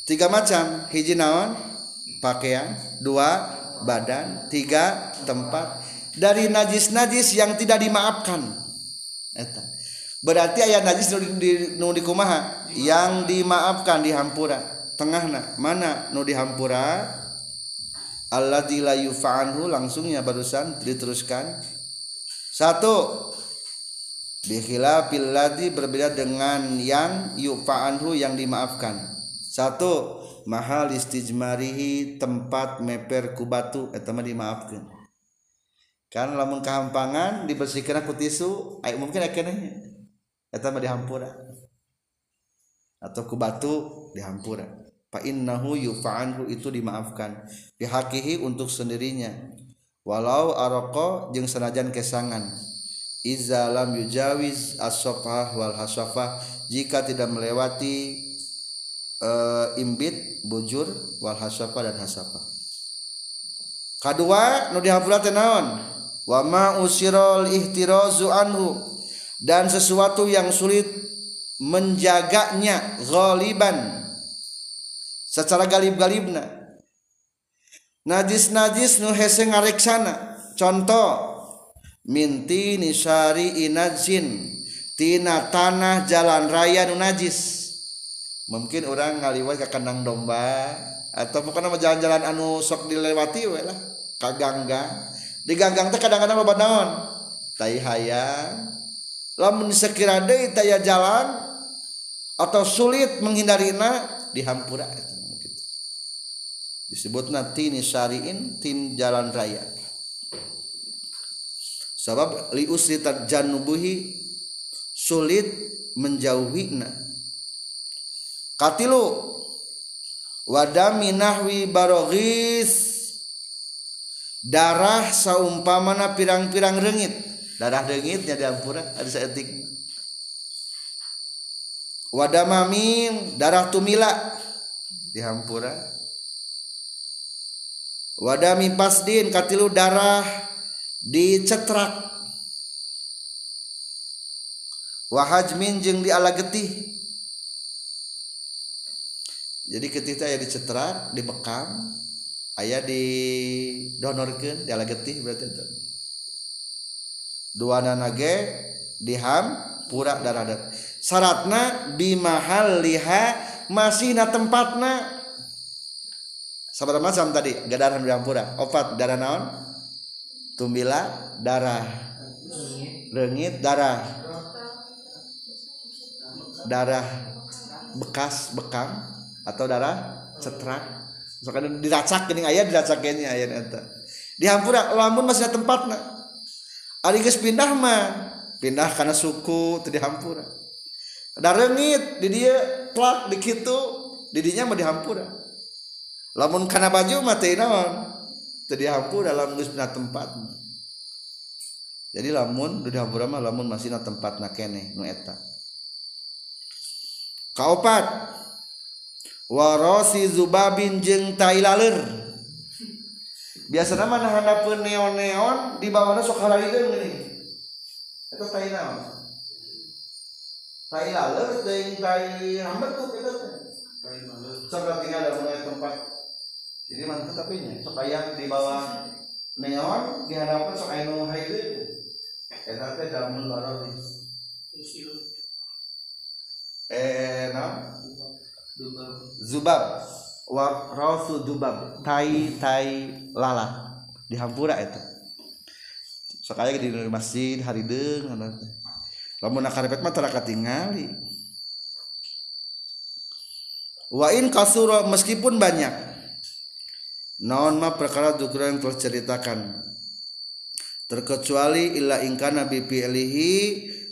tiga macam. Hiji naon? Pakaian. Dua badan. Tiga tempat dari najis-najis yang tidak dimaafkan. Eta. berarti ayat najis nu di kumaha? Yang dimaafkan di hampura tengahna mana nu di hampura alladzi la yufa'anhu langsungnya barusan diteruskan. Satu bihila berbeda dengan yang yufaanhu yang dimaafkan. Satu mahal istijmarihi tempat meper kubatu eta mah dimaafkan kan lamun kehampangan dibersihkan aku tisu ay mungkin akhirnya eta mah dihampura. Atau kubatu dihampura. Fa innahu yufa'anhu itu dimaafkan. Bihakihi untuk sendirinya. Walau aroko jeung senajan kesangan. Iza lam yujawiz as-safah wal hasafah. Jika tidak melewati uh, imbit bujur wal hasafah dan hasafah. Kedua nu dihapura teh naon wama usirol ihtirazu anhu. Dan sesuatu yang sulit menjaganya ghaliban. Secara galib-galibna. Najis-najis nu hese ngareksana. Contoh minti nisari inajin tina tanah jalan raya nu najis. Mungkin orang ngaliwat ke kandang domba atau bukan nama jalan-jalan anu sok dilewati we lah. Kagangga di ganggang teh kadang-kadang loba naon? Tai hayang. Lamun sekira deui taya jalan atau sulit menghindarinya dihampura disebutna tini syariin tin jalan raya. Sabab li usri tarjanubuhi sulit menjauhina. Katilu wadami nahwi barogis darah saumpamana pirang-pirang rengit. Darah rengitnya diampura ada seetik wadamamin darah tumila dihampura wadami pasdin katilu darah dicetrak. Wahajmin jeng di ala getih. Jadi ketika ya dicetrak dibekam ayah di donorkan di ala getih berarti itu dua nanage diham pura darah darah syaratna bimahal liha masih na tempatna. Sabar macam tadi gadaran pura. Opat darah naon? Tumbila darah. Rengit darah. Darah bekas bekam atau darah cetrak misalkan diracak gini ayah diracak gini ayah neta dihampura lamun masih ada tempat nak ari geus pindah mah pindah karena suku teu dihampura da rengit di dia plak di kitu di dinya mah dihampura lamun karena baju mah teu naon teu dihampura lamun geus pindah tempat jadi lamun di dihampura mah lamun masih na tempat na kene nu eta. Kaopat warosi zubabin jeng tai laler. Biasanya mana handapun neon neon di bawahnya sok haralideun gini. Itu tai naon? Tai laler jeung tai hambet tuh itu laler. Sok tinggal dalam tempat. Jadi mantap tapi nya sok aya di bawah neon di hadapan sok aya nu haide eta teh damun baroris eh na zubab. Wa rasu dubab tai tai lala. Di hampura sok aya di masjid harideung lamun nak karepet mah tara katingali. Wa in kasura meskipun banyak naon mah perkara dukra yang telah ceritakan terkecuali illa ingkana bipi'lihi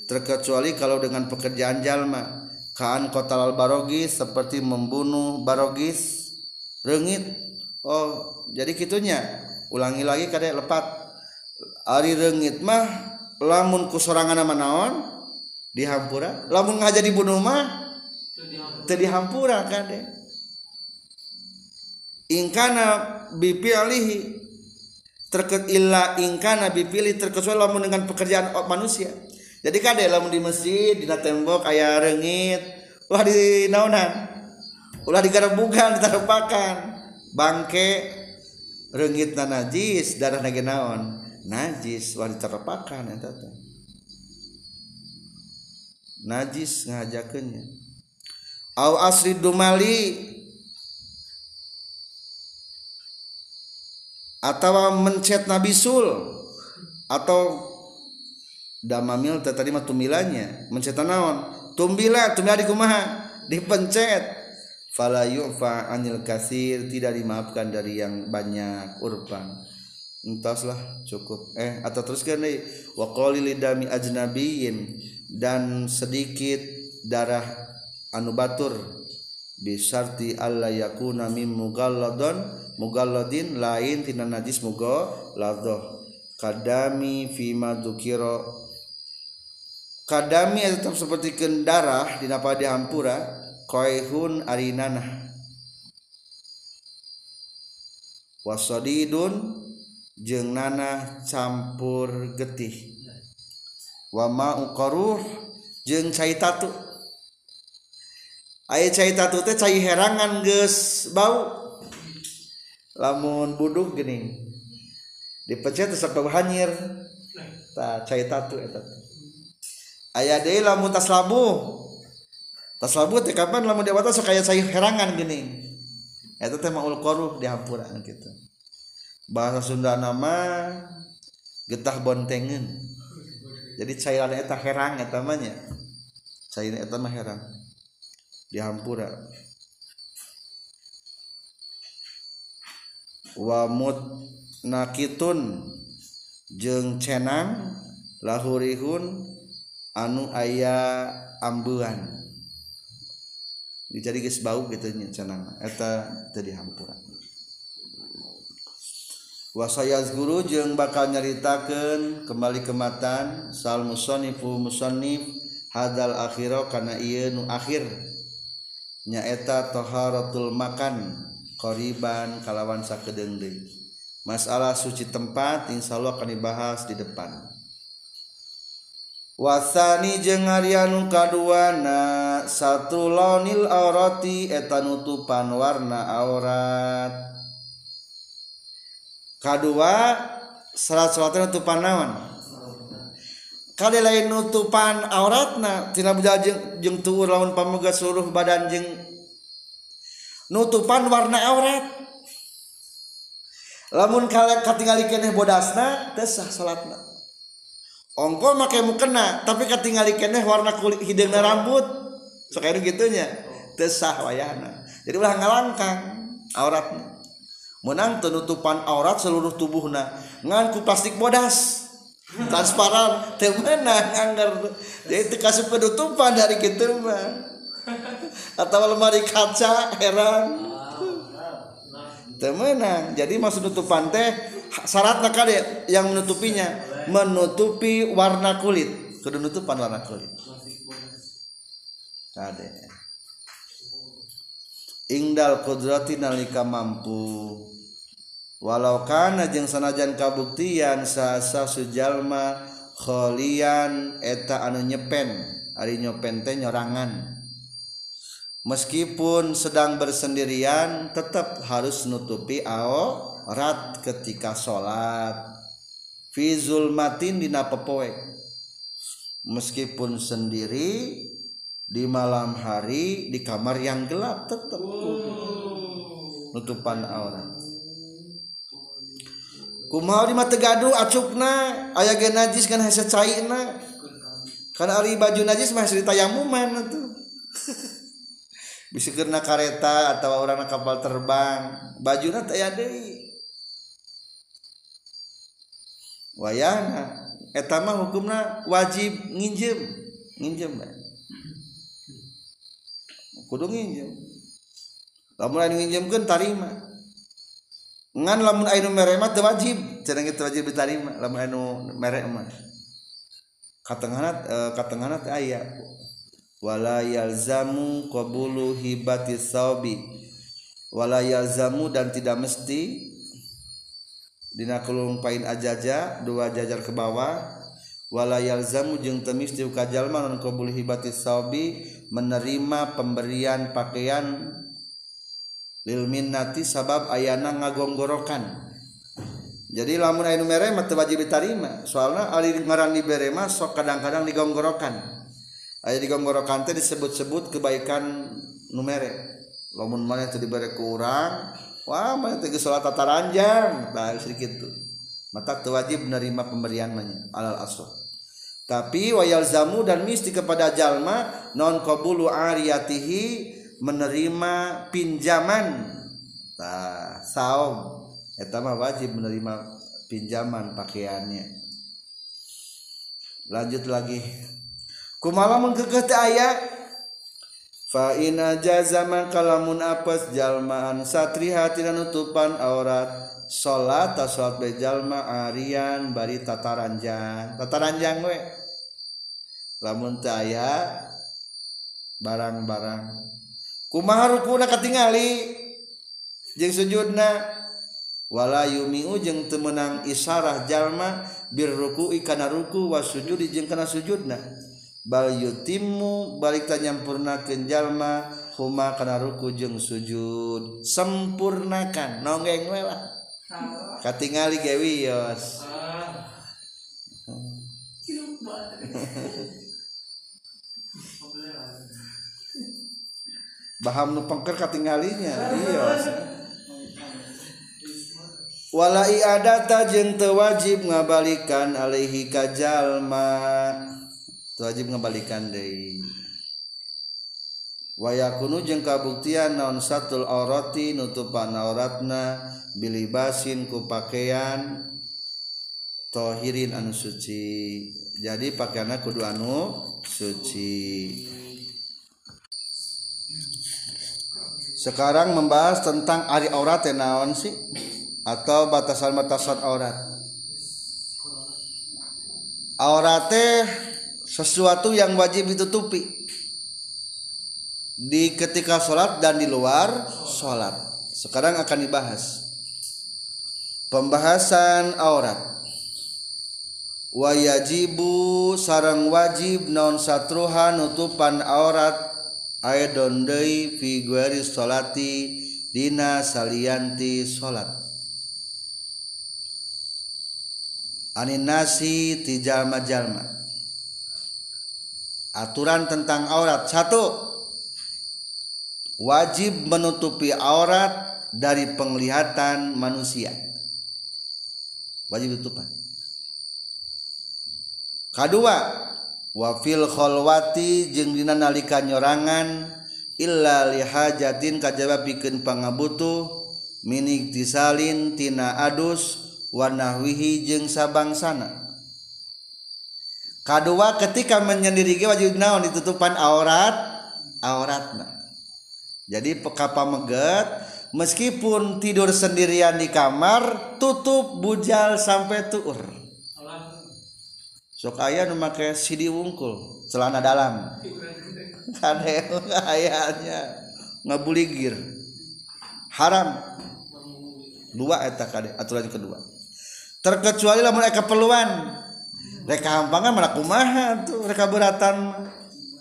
terkecuali kalau dengan pekerjaan jalma kaan kotal al barogis seperti membunuh barogis. Rengit. Oh jadi kitunya. Ulangi lagi kadek lepat. Ari rengit mah lamun kusorangan nama naon? Dihampura. Lamun ngaja dibunuh mah teu dihampura kadek. Ingkana bipi'lihi terket illa ingkana bipilih terkecuali lamun dengan pekerjaan manusia jadi kade lamun di masjid di tembok aya rengit ulah di naonan ulah digarebugan ditarepakan bangke rengit na najis darah nage naon? Najis ulah ditarepakan eta teh. Najis ngajakeunnya. Au asri dumali atau mencet nabi sul atau damamil tadi mah tumbilanya mencetan naon? Tumbila tumbila di kumaha? Dipencet. Fala yu'fa anil kasir tidak dimaafkan dari yang banyak urban entaslah cukup. Eh atau teruskan deh. Wa lidami ajnabiyin dan sedikit darah anu batur. Bisarti alla yakuna mim mugalladon mugalladin lain tina najis mugalladh kadami fima dukiro kadami tetap seperti kendarah di napa dihampura koihun arinana wasodidun jeng nana campur getih. Wama ukaruh jeng cai tatu. Ayat cai tatu teh cai herangan ges bau. Lamun buduk gini dipecet sampai hanyir. Tak cai tatu etatu ayah deh lamun tas labu tas labu teh kapan lamun di atas kayak saya herangan gini. Itu teh maul koruh dihampuran gitu bahasa Sunda nama getah bontengen. Jadi cairan eta herang eta namanya cairan eta mah herang. Dihampura wamut nakitun jeng cenang lahurihun anu aya ambuan jadi guys bau gitu cenang eta tadi hampuran wasayaz guru jeung bakal nyaritakeun kembali kematan sal musannifu musannif hadal akhira kana ieu nu akhir. Nyaeta taharatul makan qoriban kalawan sakedeung deui. Masalah suci tempat insyaallah akan dibahas di depan. wasani jeung Aryanu kaduana. Satu lonil aurati eta nutupan warna aurat. Kadua salat salat nutupan naon? Kali lain nutupan auratna tina budal jeung jeung tuur lawan pamoga seluruh badan jeung nutupan warna aurat. Lamun kalian katingali keneh bodasna tesah salatna. Ongko make mukena tapi katingali keneh warna kulit hidungna rambut. Sok aya gitunya. Tesah wayahna. Jadi ulah ngalangkang auratna menang penutupan aurat seluruh tubuhna. Ngan ku plastik bodas. Transparan. Teu meunang anggar jadi teu kasih penutupan dari kitu mah. Atau lemari kaca heran temenang jadi maksud nutupan teh syaratnya kade yang menutupinya menutupi warna kulit. Kudu nutupan warna kulit. Kade. Ingdal kudrati nalika mampu. Walau kana jeung sanajan kabuktian sasa sujalma kholian eta anu nyepen. Ari nyopen teh nyorangan. Meskipun sedang bersendirian tetap harus nutupi aurat ketika sholat. fizul matin dina pepoek meskipun sendiri di malam hari di kamar yang gelap tetap wow. Oh. nutupan aurat kumaha di mata gaduh acukna aya ge najis kan hese caina kan ari baju najis mah cerita yang muman tuh. Bisa kena kareta atau orang kapal terbang. Baju nanti ya deh wayana. Etama hukumna wajib nginjem. Nginjem kudu nginjem. Lamun anu nginjemkeun tarima. Ngan lamun anu mere mah teu wajib. Cenah teu wajib ditarima. Lamun anu mere mah. Katengahna eh, katengahna teh aya. Wala yalzamu qabulu hibati saubi. Wala yalzamu dan tidak mesti dina kulung pain ajaja dua jajar ke bawah. Wala yalzamu jeung temis ka jalma non qabul hibati saubi menerima pemberian pakaian lil minnati sabab ayana ngagonggorokan. Jadi lamun aya nu mere mah teu wajib ditarima. Soalna ari ngaran dibere mah sok kadang-kadang digonggorokan. Aya digonggorokan teh disebut-sebut kebaikan numere lamun mana teu dibere kurang wah mana teh salat tata ranjang tah sedikit tuh. Mata wajib menerima pemberian alal asal tapi wayal zamu dan misti kepada jalma non qabulu ariyatihi menerima pinjaman. Tah saum. Eta mah wajib menerima pinjaman pakaiannya. Lanjut lagi. Kumaha mun keukeuh Faina jazaman kalamun apes jalmaan satriha tina nutupan aurat. Salat ta salat bejalma arian bari tataranjang. Tataranjang we. Lamun taya barang-barang. Kumaha rukuna katingali? Jeung sujudna. Wala yumiu jeung temenang isyarah jalma bir ruku'i kana ruku wa sujudi jeung kana sujudna. bal yutimmu balik tanyampurnakeun jalma huma kana ruku jeung sujud. Sempurnakan nonggeng we lah. Katingali ge wios Baham nu pengker katinggalinya wios wala iadata jeung teu wajib ngabalikan alaihi kajalma wajib ngabalikan deui. Wayakunu jeung kabuktian naon satul aurati nutupan auratna bilibasin ku pakaian tohirin anu suci. Jadi pakaianna kudu anu suci. Sekarang membahas tentang ari aurat naon sih? Atau batasan-batasan aurat? Auratnya sesuatu yang wajib ditutupi. Di ketika sholat dan di luar sholat. Sekarang akan dibahas. Pembahasan aurat. Wayajibu sarang wajib non satruha nutupan aurat. Aedon deui fi gueri sholati dina salianti sholat. Anin nasi ti jalma jalma aturan tentang aurat. Satu wajib menutupi aurat dari penglihatan manusia. Wajib tutupan kedua wafil kholwati jeung dina nalika nyorangan illa lihajatin kajaba pikeun pangabutuh minik tisalin tina adus wanahwihi jeung sabangsana kedua ketika menyendiri wajib naon? Ditutupan aurat auratna. Jadi pekapa meget meskipun tidur sendirian di kamar tutup bujal sampai tuur. Sok aya nu make sidi wungkul celana dalam. Kade ayahnya. Ngabuligir haram. Dua eta kade aturan kedua. Terkecuali lamun mereka keperluan reka hampangan malah kumaha tuh reka beratan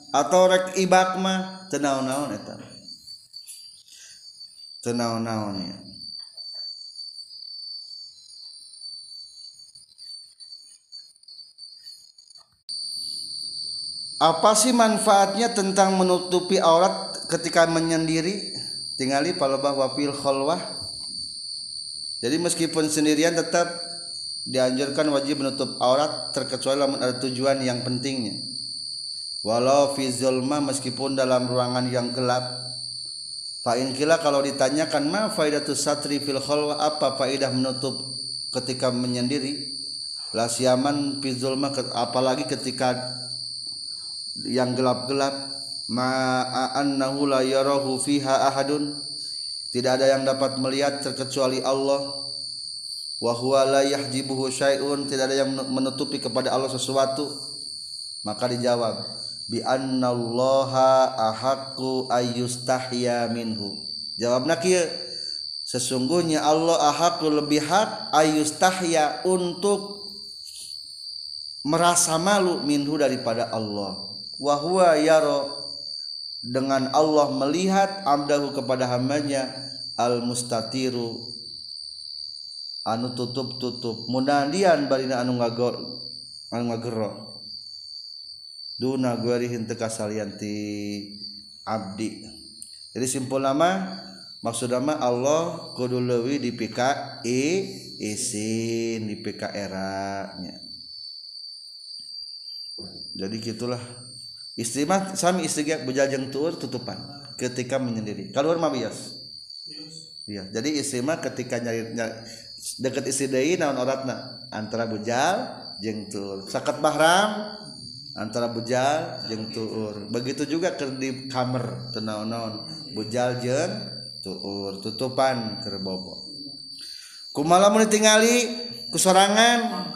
atau rek ibak mah teu naon-naon eta tenaon-naonnya apa sih manfaatnya tentang menutupi aurat ketika menyendiri? Tinggali palebah wapil kholwah jadi meskipun sendirian tetap dianjurkan wajib menutup aurat terkecuali dalam ada tujuan yang pentingnya. Walau fi zulma meskipun dalam ruangan yang gelap. Fa'in kila kalau ditanyakan ma faidatu satri fil khalwa? Apa faidah menutup ketika menyendiri? La siaman fi zulma apalagi ketika yang gelap-gelap. Ma annahu la yarahu fiha ahadun. Tidak ada yang dapat melihat terkecuali Allah wa huwa la yahjibuhu syai'un tidak ada yang menutupi kepada Allah sesuatu. Maka dijawab bi annallaha ahaqqu ayyustahya minhu. Jawabna kieu sesungguhnya Allah ahaqqu lebih hak ayyustahya untuk merasa malu minhu daripada Allah. Wa huwa yara dengan Allah melihat amdahu kepada hambanya al mustatiru anu tutup-tutup munadian barina anu ngagor anu ngagero. Duna guarihin teka salianti abdi. Jadi simpul nama maksud nama Allah kudu lewi di PKI isin di PK era nya. Jadi gitulah. Istri mah sami istri bujal jeung tuur tutupan. Ketika menyendiri. Keluar mah bias iya jadi istri mah ketika nyari, nyari deket istri deui naon oratna? Antara bujal jeung tuur. Sakat mahram antara bujal jeung tuur. Begitu juga ke di kamar teu naon bujal jeung tuur. Tutupan keur bobo. Kumala mun ditingali kusorangan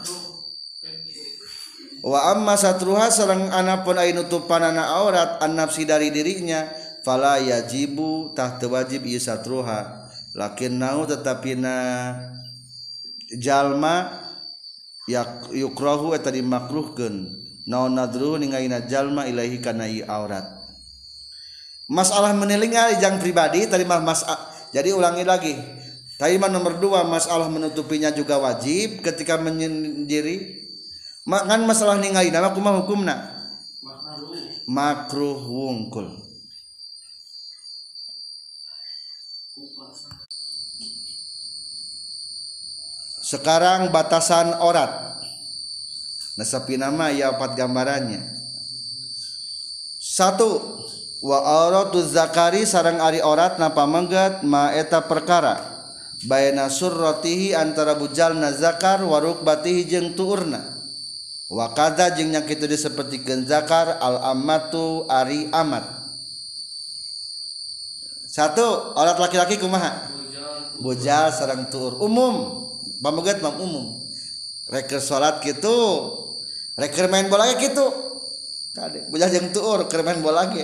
wa amma satruha sareng anapun aya nutupan anak aurat an nafsi dari dirinya fala yajibu tah teu wajib ieu satruha. Lakin nau tetapi na jalma yak yukrohu eta dimakruhkeun. Naon nadru ningalina jalma ilahi kana aurat. Masalah menelinga jang pribadi tadi mah mas jadi ulangi lagi. Tadi mah nomor dua masalah menutupinya juga wajib ketika menyendiri. Makan masalah ningali nama kumah hukumna? Makruh wungkul. Sekarang batasan orat. Nasapi nama ya empat gambarannya. Satu wa auratu zakari sarang ari orat napa manggat ma eta perkara. Bayna surratihi antara bujal zakar waruk batihi jeung tuurna. Wakada jengnya kita seperti zakar al amatu ari amat. Satu alat laki-laki kumaha? Bujal. Sarang tur umum pamugat mam umum. Reker salat gitu reker main bola gitu. Kade bujal jeung tur keur main bola ge.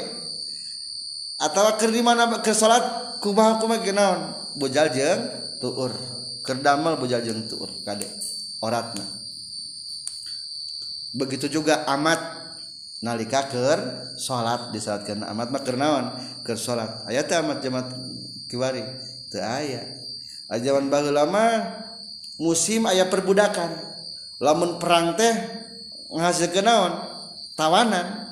Atau keur di mana keur salat kumaha kumaha kenaon bujal jeung tur keur damel bujal jeung tur kade oratna. Begitu juga amat nalika ker salat disalatkeun amat mah keur naon? Keur salat aya teh amat jamat kiwari. Teu aya. Zaman baheula mah musim aya perbudakan. Lamun perang teh ngahasilkeun naon? Tawanan.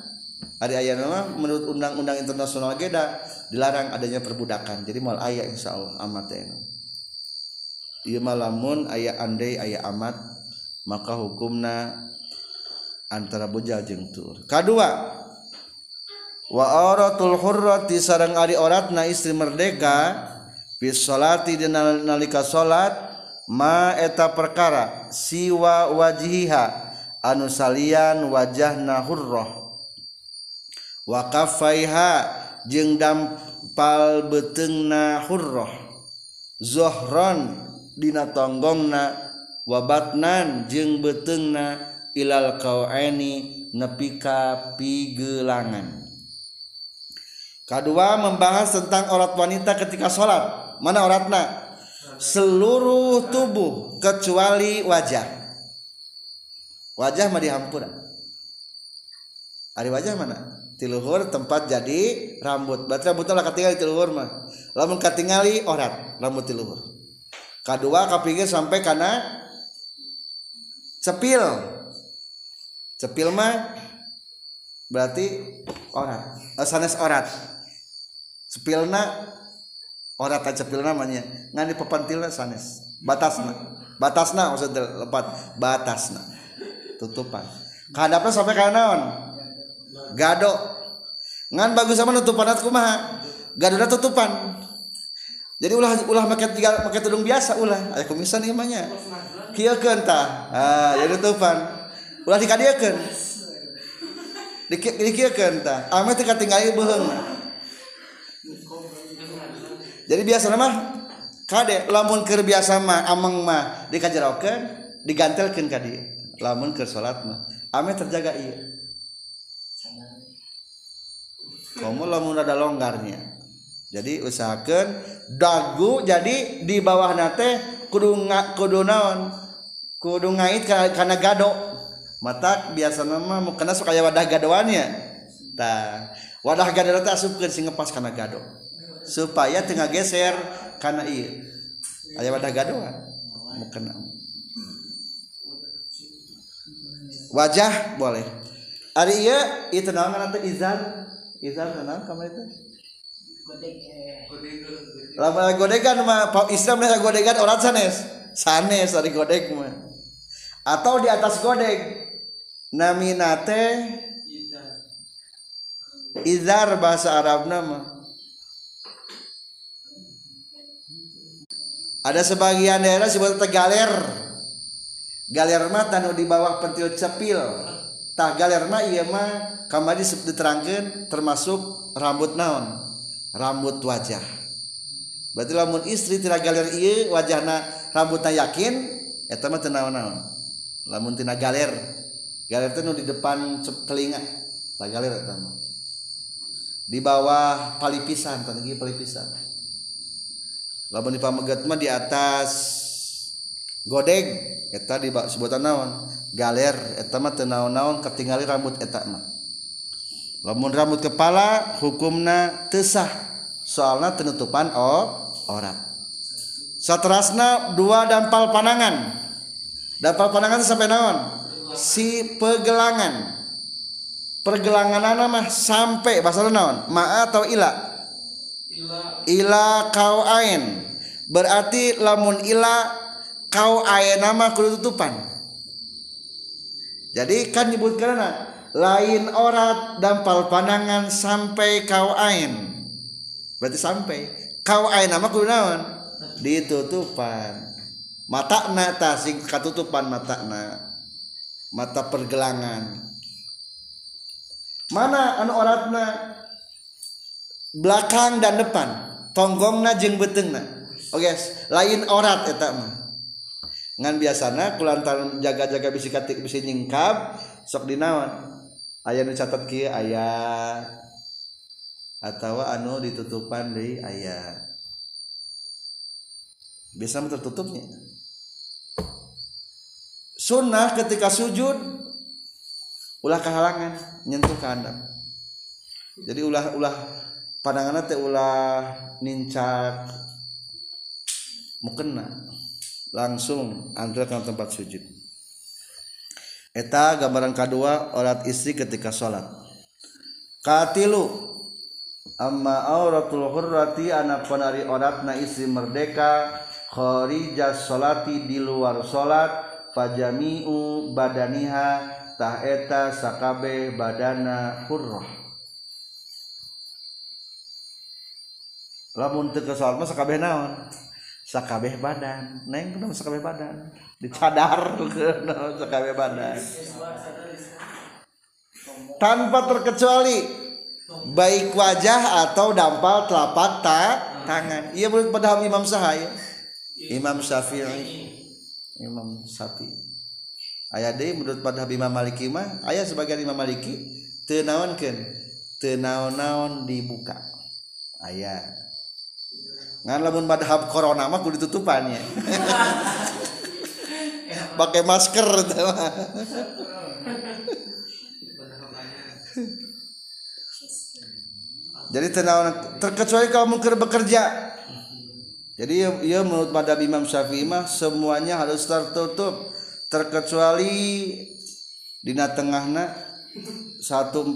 Hari aya mah menurut undang-undang internasional geda dilarang adanya perbudakan. Jadi mal aya insyaallah amat teh ieu mah lamun aya andai aya amat maka hukumna antara bujal jeung tur. Kedua wa auratul hurrati sareng ari oratna istri merdeka fi salati dina nalika salat maeta perkara siwa wajiha anu salyan wajah nahurroh wakafaiha jeung dampal beteng nahurroh zohron dina tonggongna. Wabatnan jeung betengna ilal kaueni nepi ka pigelangan. Kedua membahas tentang aurat wanita ketika sholat. Mana auratna seluruh tubuh kecuali wajah. Wajah mah dihampura. Ari wajah mana? Tiluhur tempat jadi rambut. Berarti rambutnya lah ketinggali tiluhur mah. Lamun ketinggali orat rambut tiluhur kedua kapingin sampai karena cepil. Cepil mah berarti orat. Oh, sanes orat. Cepilna orat tak cepil namanya. Ngani pepantilna sanes. Batasna. Batasna maksudnya lepat. Batasna. Tutupan. Kadapna sampai kana naon? Gado. Ngan bagus sama nutupan atku mah gadona tutupan. Jadi ulah ulah make tiga make tudung biasa ulah. Aya kumisan ieu mah nya ah jadi tutupan. Ulah dikadiakeun dikadiakeun tah. Ame teh katinggali beuheung jadi biasa mah kade lamun keur biasa mah ameng mah dikajerokeun digantelkeun ka dieu lamun keur salat mah. Ame terjaga ieu. Kamu lamun ada longgarnya. Jadi usahakan dagu jadi di bawah nate kudu kudu naon? Kudu ngait karena gado. Mata biasa nama mau kena suka wadah gadoannya. Ta wadah gado teh asupkeun sing ngepas kana gado supaya tengah geser. Karena iya. Aya wadah gadoan mau kena. Wajah boleh. Ari iya itu naon teh izar izar naon kamar itu? Lama godegan mah Islam dah godegan orang sanes. Sanes dari godek mah atau di atas godek. Naminate izar. Bahasa Arab nama ada sebagian daerah sebut galer. Galer mah tanu di bawah pentil cepil. Tah galer mah iya mah kamari diterangkan termasuk rambut naon? Rambut wajah. Berarti lamun istri tidak galer iya wajahna rambutnya yakin eta mah teu naon lamun tina galer. Galer teh di depan telinga. Tak galer eta mah. Di bawah palipisan tadi palipisan lamun di pamegat mah di atas godeg eta di sebutan naon? Galer eta mah teu naon-naon ketinggali rambut eta mah. Lamun rambut kepala hukumna tesah soalnya penutupan oh orat. Satrasna dua dampal panangan. Dampal panangan sampai naon? Si pegelangan. Pergelangan mah sampai bahasa naon? Ma atau ila ila. Kau ain. Berarti lamun ila kau ain nama kudu tutupan. Jadi kan nyebut karena lain orat dampal pandangan sampai kau ain. Berarti sampai. Kau ain nama kudu naon? Ditutupan. Mata nata sing katutupan mata na mata pergelangan. Mana anu oratna belakang dan depan. Tonggongna jeng betengna oke okay, lain orat eta mah. Ngan biasana kulantaran jaga-jaga bisi katik bisi nyingkap sok dinawan ayah nu catat kieu ayah atau anu ditutupan di ayah bisa tertutupnya. Sunnah ketika sujud ulah kehalangan nyentuh ke anda jadi ulah ulah pandangan teh ulah nincak mukena. Langsung antara ke tempat sujud. Eta gambaran kedua orat istri ketika sholat. Katilu amma auratul hurrati anak penari orat na istri merdeka kharijas sholati di luar sholat fajami'u badaniha taheta sakabe badana hurrah. Lamun teu kesal mah sakabeh naon? Sakabeh badan. Neng kenapa sakabeh badan? Dicadar ke sakabeh badan? Tanpa terkecuali baik wajah atau dampal telapak ta, tangan. Iya menurut pada Imam Sahaya Imam Syafi'i. Imam Syafi'i. Aya deui menurut madhab Imam Maliki mah aya sebagian Imam Maliki teu naonkeun teu naon-naon dibuka. Aya ngan lamun madhab corona mah kudu tutupannya pakai masker jadi tenawan terkecuali kalau mungkin bekerja. Jadi ya, menurut madhab Imam Syafi'i mah semuanya harus tertutup. Terkecuali dina tengahna 141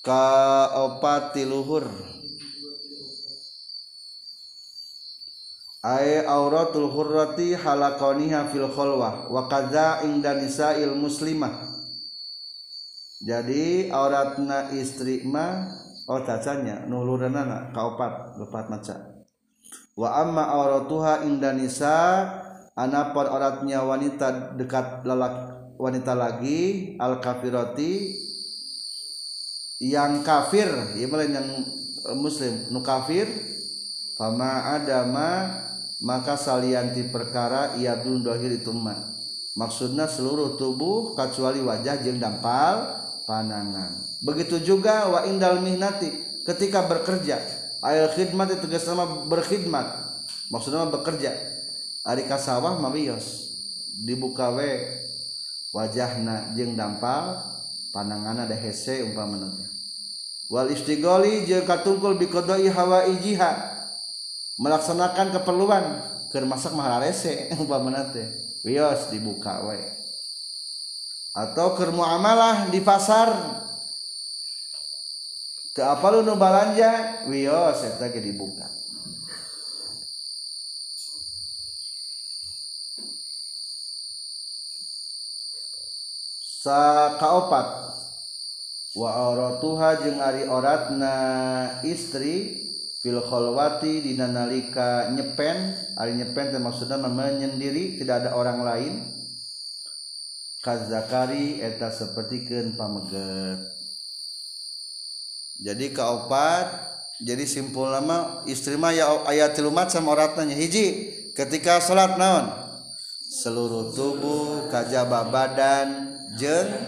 ka opat tiluhur ay auratul hurrati halakoniha fil khalwah wa kadza inda nisa'il muslimah. Jadi auratna istri mah oh tacanya nuluranana ka opat lepat maca. Wa amma auratuha inda nisa' anapun oratnya wanita dekat lelaki wanita lagi al kafiroti yang kafir ya yang muslim nu kafir fama adama maka salianti perkara ia dun dohir itu mah maksudnya seluruh tubuh kecuali wajah jeng dampal panangan begitu juga wa indal mihnati ketika bekerja. Ayat khidmat itu sama berkhidmat. Maksudnya bekerja. Ari kasawah mamios dibuka we wajahna jeng dampal pandangan ada hese umpamana. Wal istigoli jeung katungkul biqadai hawaijiha melaksanakan keperluan. Keur masak mahal rese umpamana teh. Wios dibuka we. Atau keur muamalah di pasar. Teu apa lu nu balanja? Wios eta ge dibuka. Kaopat waha jeung Ari oratna istri filkholwati dinalika nyepen. Hari nyepen termaksud menyendiri tidak ada orang lain. Kazakari eta sepertiken pameget jadi kauopat jadi simpul lama istrima ya ayat tilumat sama oratnya hiji ketika salat naon? Seluruh tubuh kajaba badan jen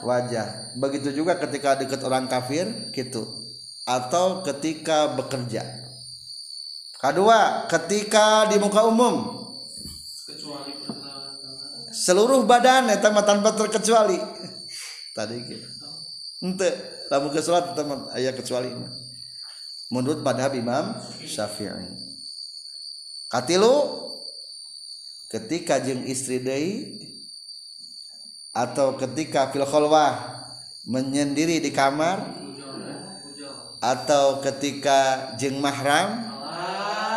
wajah. Begitu juga ketika dekat orang kafir gitu atau ketika bekerja. Kedua ketika di muka umum. Seluruh badan eta tanpa terkecuali. Tadi gitu. Ente lamun ke salat aya kecuali. Menurut madhab Imam Syafi'i. Katilu ketika jeng istri deui atau ketika fil khalwah menyendiri di kamar atau ketika jeng mahram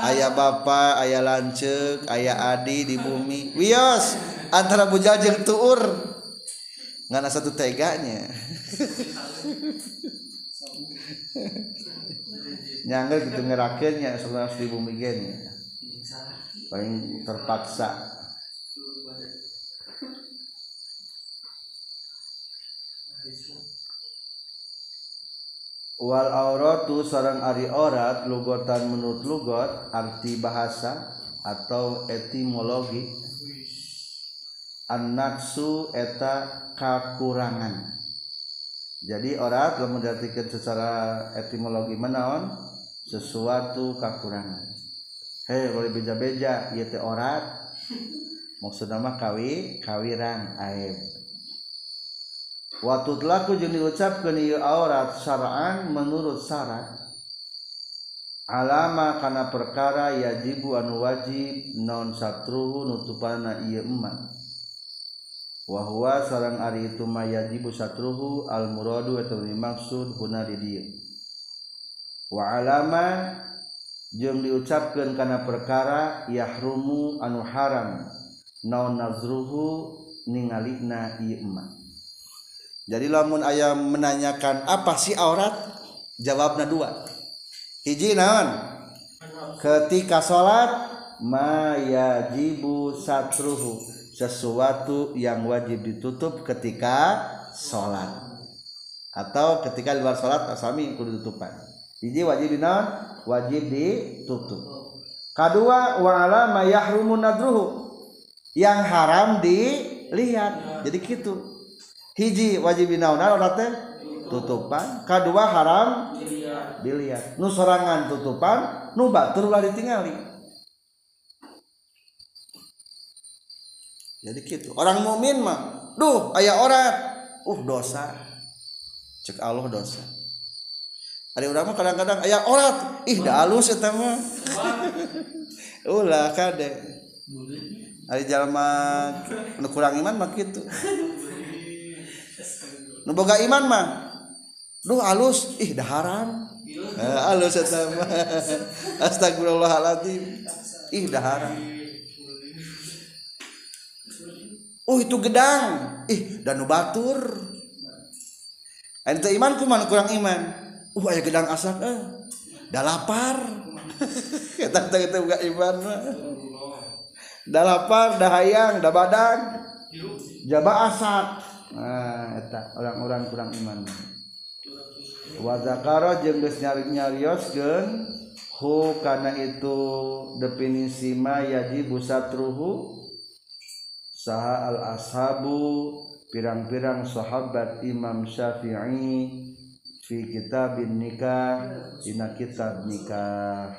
ayah bapak ayah lancek ayah adi di bumi. Wios antara bujal jeng tuur. Nggak satu teganya. Nyangga gitu ngerakennya sebelas di bumi gini paling terpaksa wal auratu sarang ari orat lugotan menurut lugot arti bahasa atau etimologi. An-naqsu eta kakurangan. Jadi orat lamun diartikeun secara etimologi menaon sesuatu kakurangan. Hei boleh beja-beja ieu orat maksudna mah kawi kawiran aib Waktu telaku jeung diucapkeun ieu aurat syara'an menurut syarat alama kana perkara yajibu anu wajib non satruhu nutupana ieu emma wa huwa sareng ari itu ma yajibu satruhu al muradu eta maksud huna di dieu. Wa alama jeung diucapkeun kana perkara yahrumu anu haram naon nazruhu ningalina ieu emma jadi lamun ayam menanyakan apa sih aurat? Jawabnya dua. Hiji naon? Ketika sholat ma yajibu satruhu sesuatu yang wajib ditutup ketika sholat. Atau ketika luar sholat asami kudu tutupan. Hiji wajib naon? Wajib ditutup. Kedua wa'ala mayahrumun nadruhu yang haram dilihat. Jadi gitu hiji wajib dinaonan orang teh tutupan. Kedua haram? Biliar. Nu sorangan tutupan nu batur ulah ditingali. Jadi gitu. Orang mumin mah duh ayah orat uh dosa. Cek Allah dosa. Ada orang mah kadang-kadang ayah orat ih dah halus eta mah. Ulah kade. Hari jalma kurang iman mah gitu. Boga iman mah. Duh halus ih dah haram eh, halus eta mah. Astagfirullahaladzim. Ih dah haram oh itu gedang. Ih dan batur. Ente iman kuman kurang iman? Uh aya gedang asak eh. Dah lapar. Kita kita buka iman dah lapar dah hayang dah badan jaba asak Ah, tak orang-orang kurang iman. Wazakaro jeung geus nyarioskeun hu kana itu definisi ma yajib satruhu saha al ashabu pirang-pirang sahabat Imam Syafi'i fi kitabin nikah dina kitab nikah.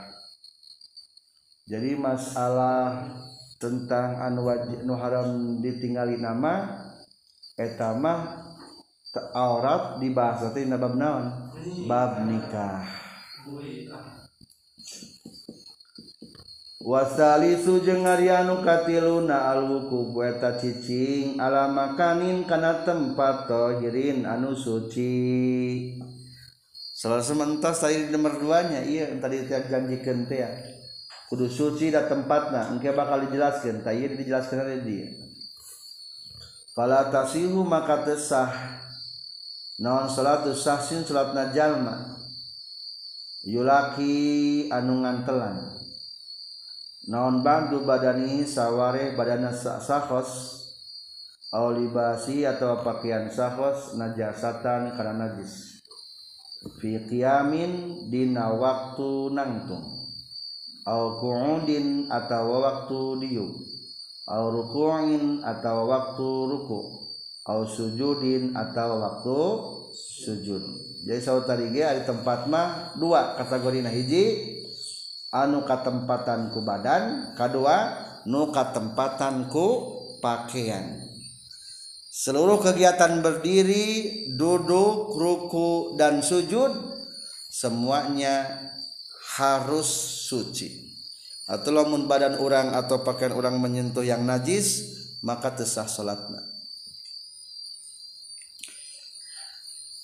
Jadi masalah tentang anu wajib nu haram ditinggali nama etamah aurat dibahas nanti bab naon? Bab nikah. Wasalisu jeung aryanu katiluna alwuku bueta cicing ala makanin kana tempat tohirin anu suci. Salah sementas tadi nomor duanya iya tadi tiap janji teh kudu suci da tempatna engke bakal dijelaskan tadi dijelaskan oleh dia. Fala tasihu maka tesah. Non salatu sahsin salat jalma yulaki anungan telan non bantu badani saware badana sahos? Au libasi atau pakaian sahos najasatan karena najis. Fi qiyamin dina waktu nangtung. Au qu'udin atau waktu diuk au ruku'in atau waktu ruku. Au sujudin atau waktu sujud. Jadi saud tadi ge ada tempat mah dua kategori nah hiji. Anu katempatan ku badan kedua nu katempatan ku pakaian. Seluruh kegiatan berdiri duduk ruku dan sujud semuanya harus suci atau lamun badan orang atau pakaian orang menyentuh yang najis maka tesah salatna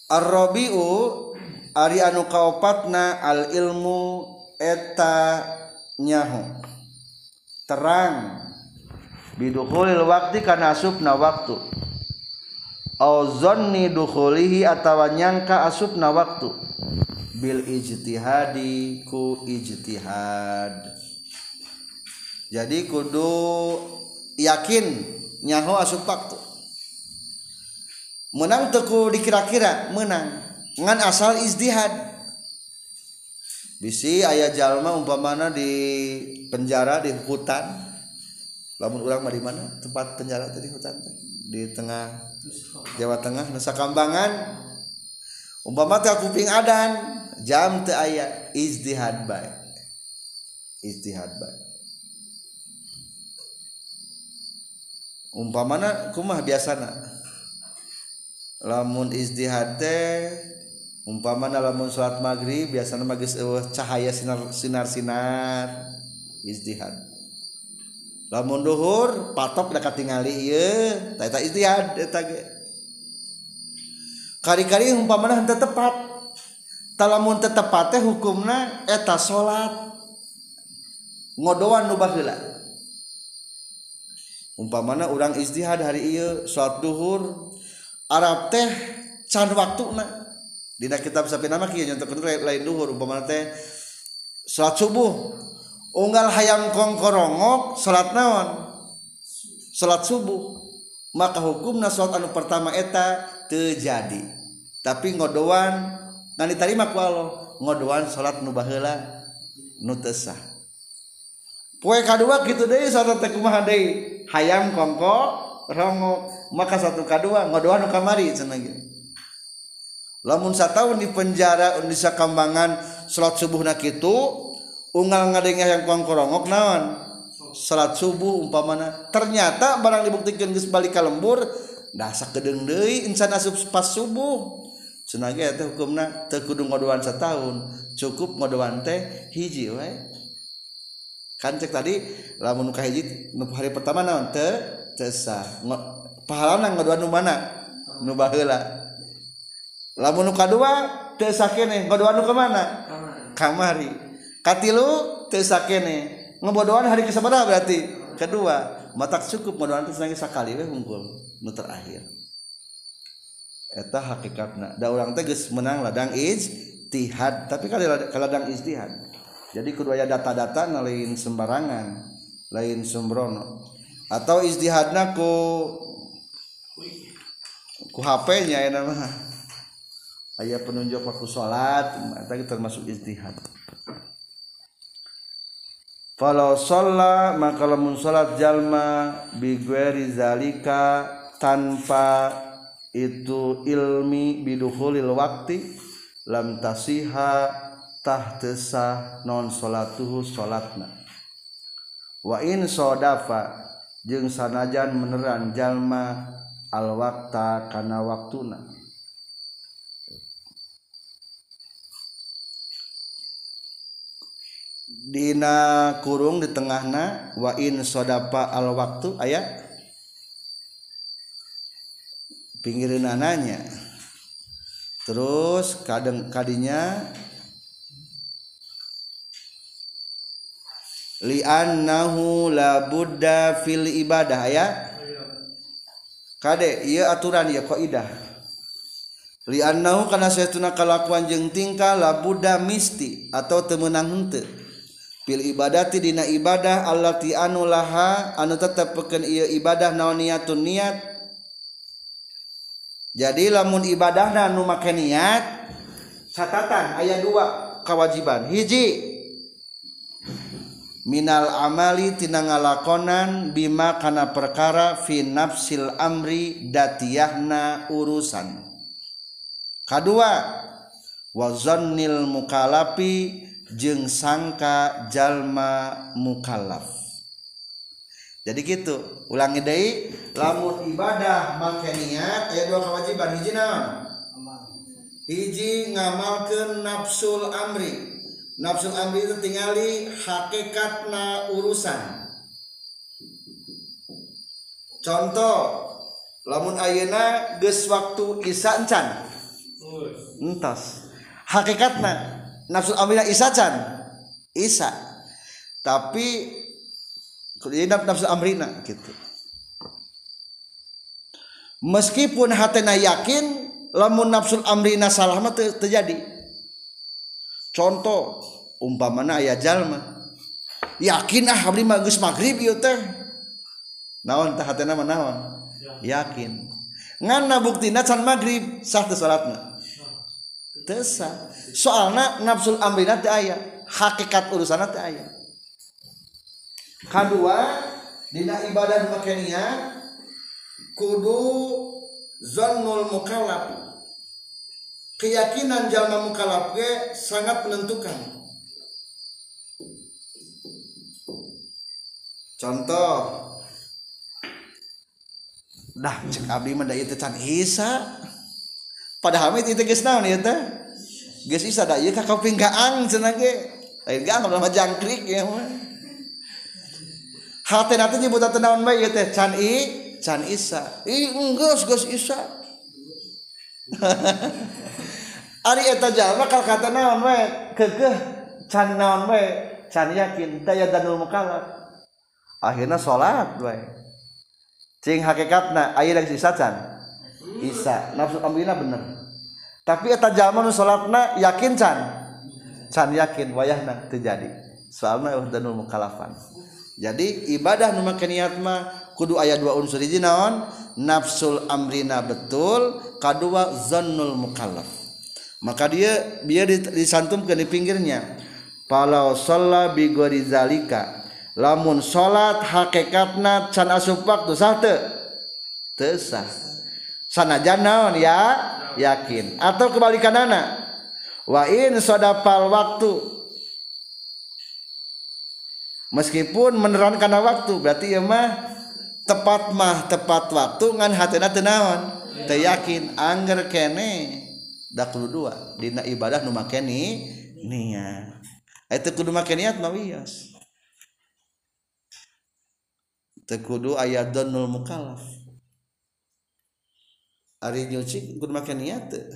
Ar-rabi'u ari anu kaopatna al ilmu eta nyaho. Terang. Bidukhulil waktu kana asupna waktu. Au zonni dukhulihi atawa nyangka asupna waktu. Bil ijtihadi ku ijtihad. jadi kudu yakin nyaho asup waktu menang teku dikira-kira menang. Ngan asal izdihad bisi ayah jalma umpamana di penjara di hutan. Lamun orang mah di mana? Tempat penjara tadi hutan di tengah Jawa Tengah Nusa Kambangan umpama teh kuping adan jam teu aya izdihad bae. Izdihad bae. umpamana kumah biasana. Lamun izdihate umpamana lamun sholat maghrib biasana magis uh, cahaya sinar sinar sinar izdihad lamun duhur patok dekat tingali iya tak izdihad eta kari-kari umpamana henteu tepat. Talamun teu tepat teh hukumna eta salat ngodoan nu baheula. umpamana orang istihad hari iya sholat duhur Arab teh can waktu na. Dina kitab sapi nama kia nyontok lain duhur. Umpamana teh sholat subuh unggal hayam kongkorongok sholat naon? Sholat subuh. Maka hukumna sholat anu pertama eta terjadi. Tapi ngodoan ngan diterima ku Allah ngodoan sholat nu baheula nu teu poe kadua gitu deh sholat teh kumaha deui? hayam kongko rongo maka satu kedua ngodoan nu kamari cenah gitu. lamun sataun di penjara di sakambangan salat subuh nak itu unggal ngadengnya yang kongko rongok naon? Salat subuh umpamana. Ternyata barang dibuktikan geus balik ka lembur dah sakedeung deui insan asup pas subuh. Cenah ge teh hukumna teu kudu ngodoan setahun cukup ngodoan teh hiji wae. kan cek tadi lamun ka hiji nu hari pertama naon teu teu sah. Pahalana ngadua nu mana? Nu baheula. Lamun nu kadua teu sah keneh ngadua nu ka mana? Kamari. Katilu teu sah keneh ngebodohan hari kesabaran berarti. Kedua matak cukup ngodohan teh sakali we hungkul nu terakhir. Eta hakikatna. Da urang teh geus menang ladang ijtihad. Tapi kali ladang ijtihad. Jadi kedua data-data lain sembarangan lain sembrono. Atau istihadna ku ku HP-nya ya nama ayah penunjuk waktu sholat tadi termasuk istihad. Kalau sholat maka lamun sholat jalma bigueri zalika tanpa itu ilmi biduhulil waktu lam tasiha tahtesah non salatuhu salatna wa in sodafa jeung sanajan meneran jalma al wakta kana waktuna. Dina kurung di tengahna wa in sodapa al waktu aya? Pinggirin ananya terus kadang kadinya liannahu la budda fil ibadah ya? Kade ieu aturan ieu kaidah. Liannahu kana saytuna kalakuan jeung tingkah la buddha misti atau temenang henteu. Fil ibadati dina ibadah allati anu laha anu tetepkeun ieu ibadah naon niatun niat. Jadi lamun ibadahna anu make niat catatan aya dua kewajiban hiji minal amali tina ngalakonan bima kana perkara fi nafsil amri datiyahna urusan. Kedua wazannil mukalafi jeung sangka jalma mukallaf jadi gitu ulangi deui lamun ibadah make niat aya dua kewajiban hiji naon? Hiji ngamalkeun nafsul amri nafsul amri itu tingali hakikatna urusan. Contoh lamun ayeuna geus waktu isya encan. Entos. Hakikatna nafsul amrina isya can? Isya tapi kudu nafsul amrina gitu. Meskipun hatena yakin lamun nafsul amrina salah mah terjadi contoh umpamana aya jalma. Yakin ah abdi mah geus magrib ieu teh. Naon teh hatena mah naon? Yakin. Nganna buktina can magrib sah teu salatna? Teu sah. Soalna nafsul amrina teh aya hakikat urusanna teh aya. Kadua dina ibadah make kudu zannul mukallaf keyakinan jalma mukallaf ge sangat menentukan. Contoh. Dah cek abdi mah da can isa. Padahal mah itu geus naon ieu teh? Geus isa da ieu ka gaang cenah ge. Lain gaang mah jangkrik ya mah. Hatena teh nyebutan teh naon bae ieu teh? Can i can isa. Ih geus geus isa Ari eta jalma kata naon we? Kekeh can naon we? Can yakin daya danul mukallaf akhirnya sholat we. Cing hakikatna aya lagi sisa can isa nafsu amrina bener. Tapi eta jalma nu sholatna yakin can can yakin wayahna terjadi soalna danul mukallafan jadi ibadah nu make niat mah kudu aya dua unsur hiji naon? Nafsul amrina betul kadua zannul mukallaf maka dia dia disantumkan di pinggirnya. Palau sholat bi zalika. Lamun salat hakikatna can asup waktu sah teu teu sah. Sanajan naon ya? Yakin. Atau kebalikanana wa in sodapal waktu. Meskipun meneran karena waktu berarti ya mah tepat mah tepat waktu ngan hatena teu naon? Teu yakin. Angger kene da kudu dua. Dina ibadah nu make ni niat eta kudu make niat mah wios teu kudu aya dhanul mukallaf. Ari nyuci kudu make niat teu.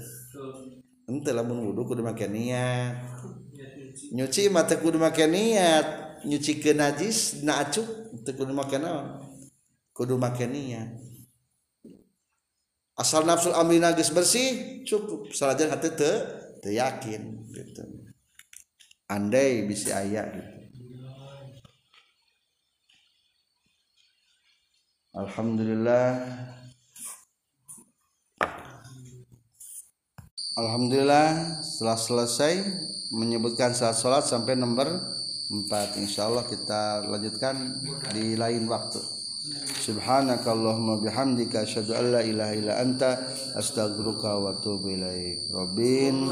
Henteu lamun wudu kudu make niat. Nyuci mah teu kudu make niat. Nyucikeun najis na acuk teu kudu make naon? Kudu make niat asal nafsul amrina geus bersih cukup. Salajan hati teu teu yakin gitu. Andai bisa aya gitu. Alhamdulillah. Alhamdulillah setelah selesai menyebutkan salat salat sampai nomor 4 insyaallah kita lanjutkan di lain waktu subhanakallahumma bihamdika asyhadu an la ilaha illa anta astaghfiruka wa atubu ilaik. Rabbin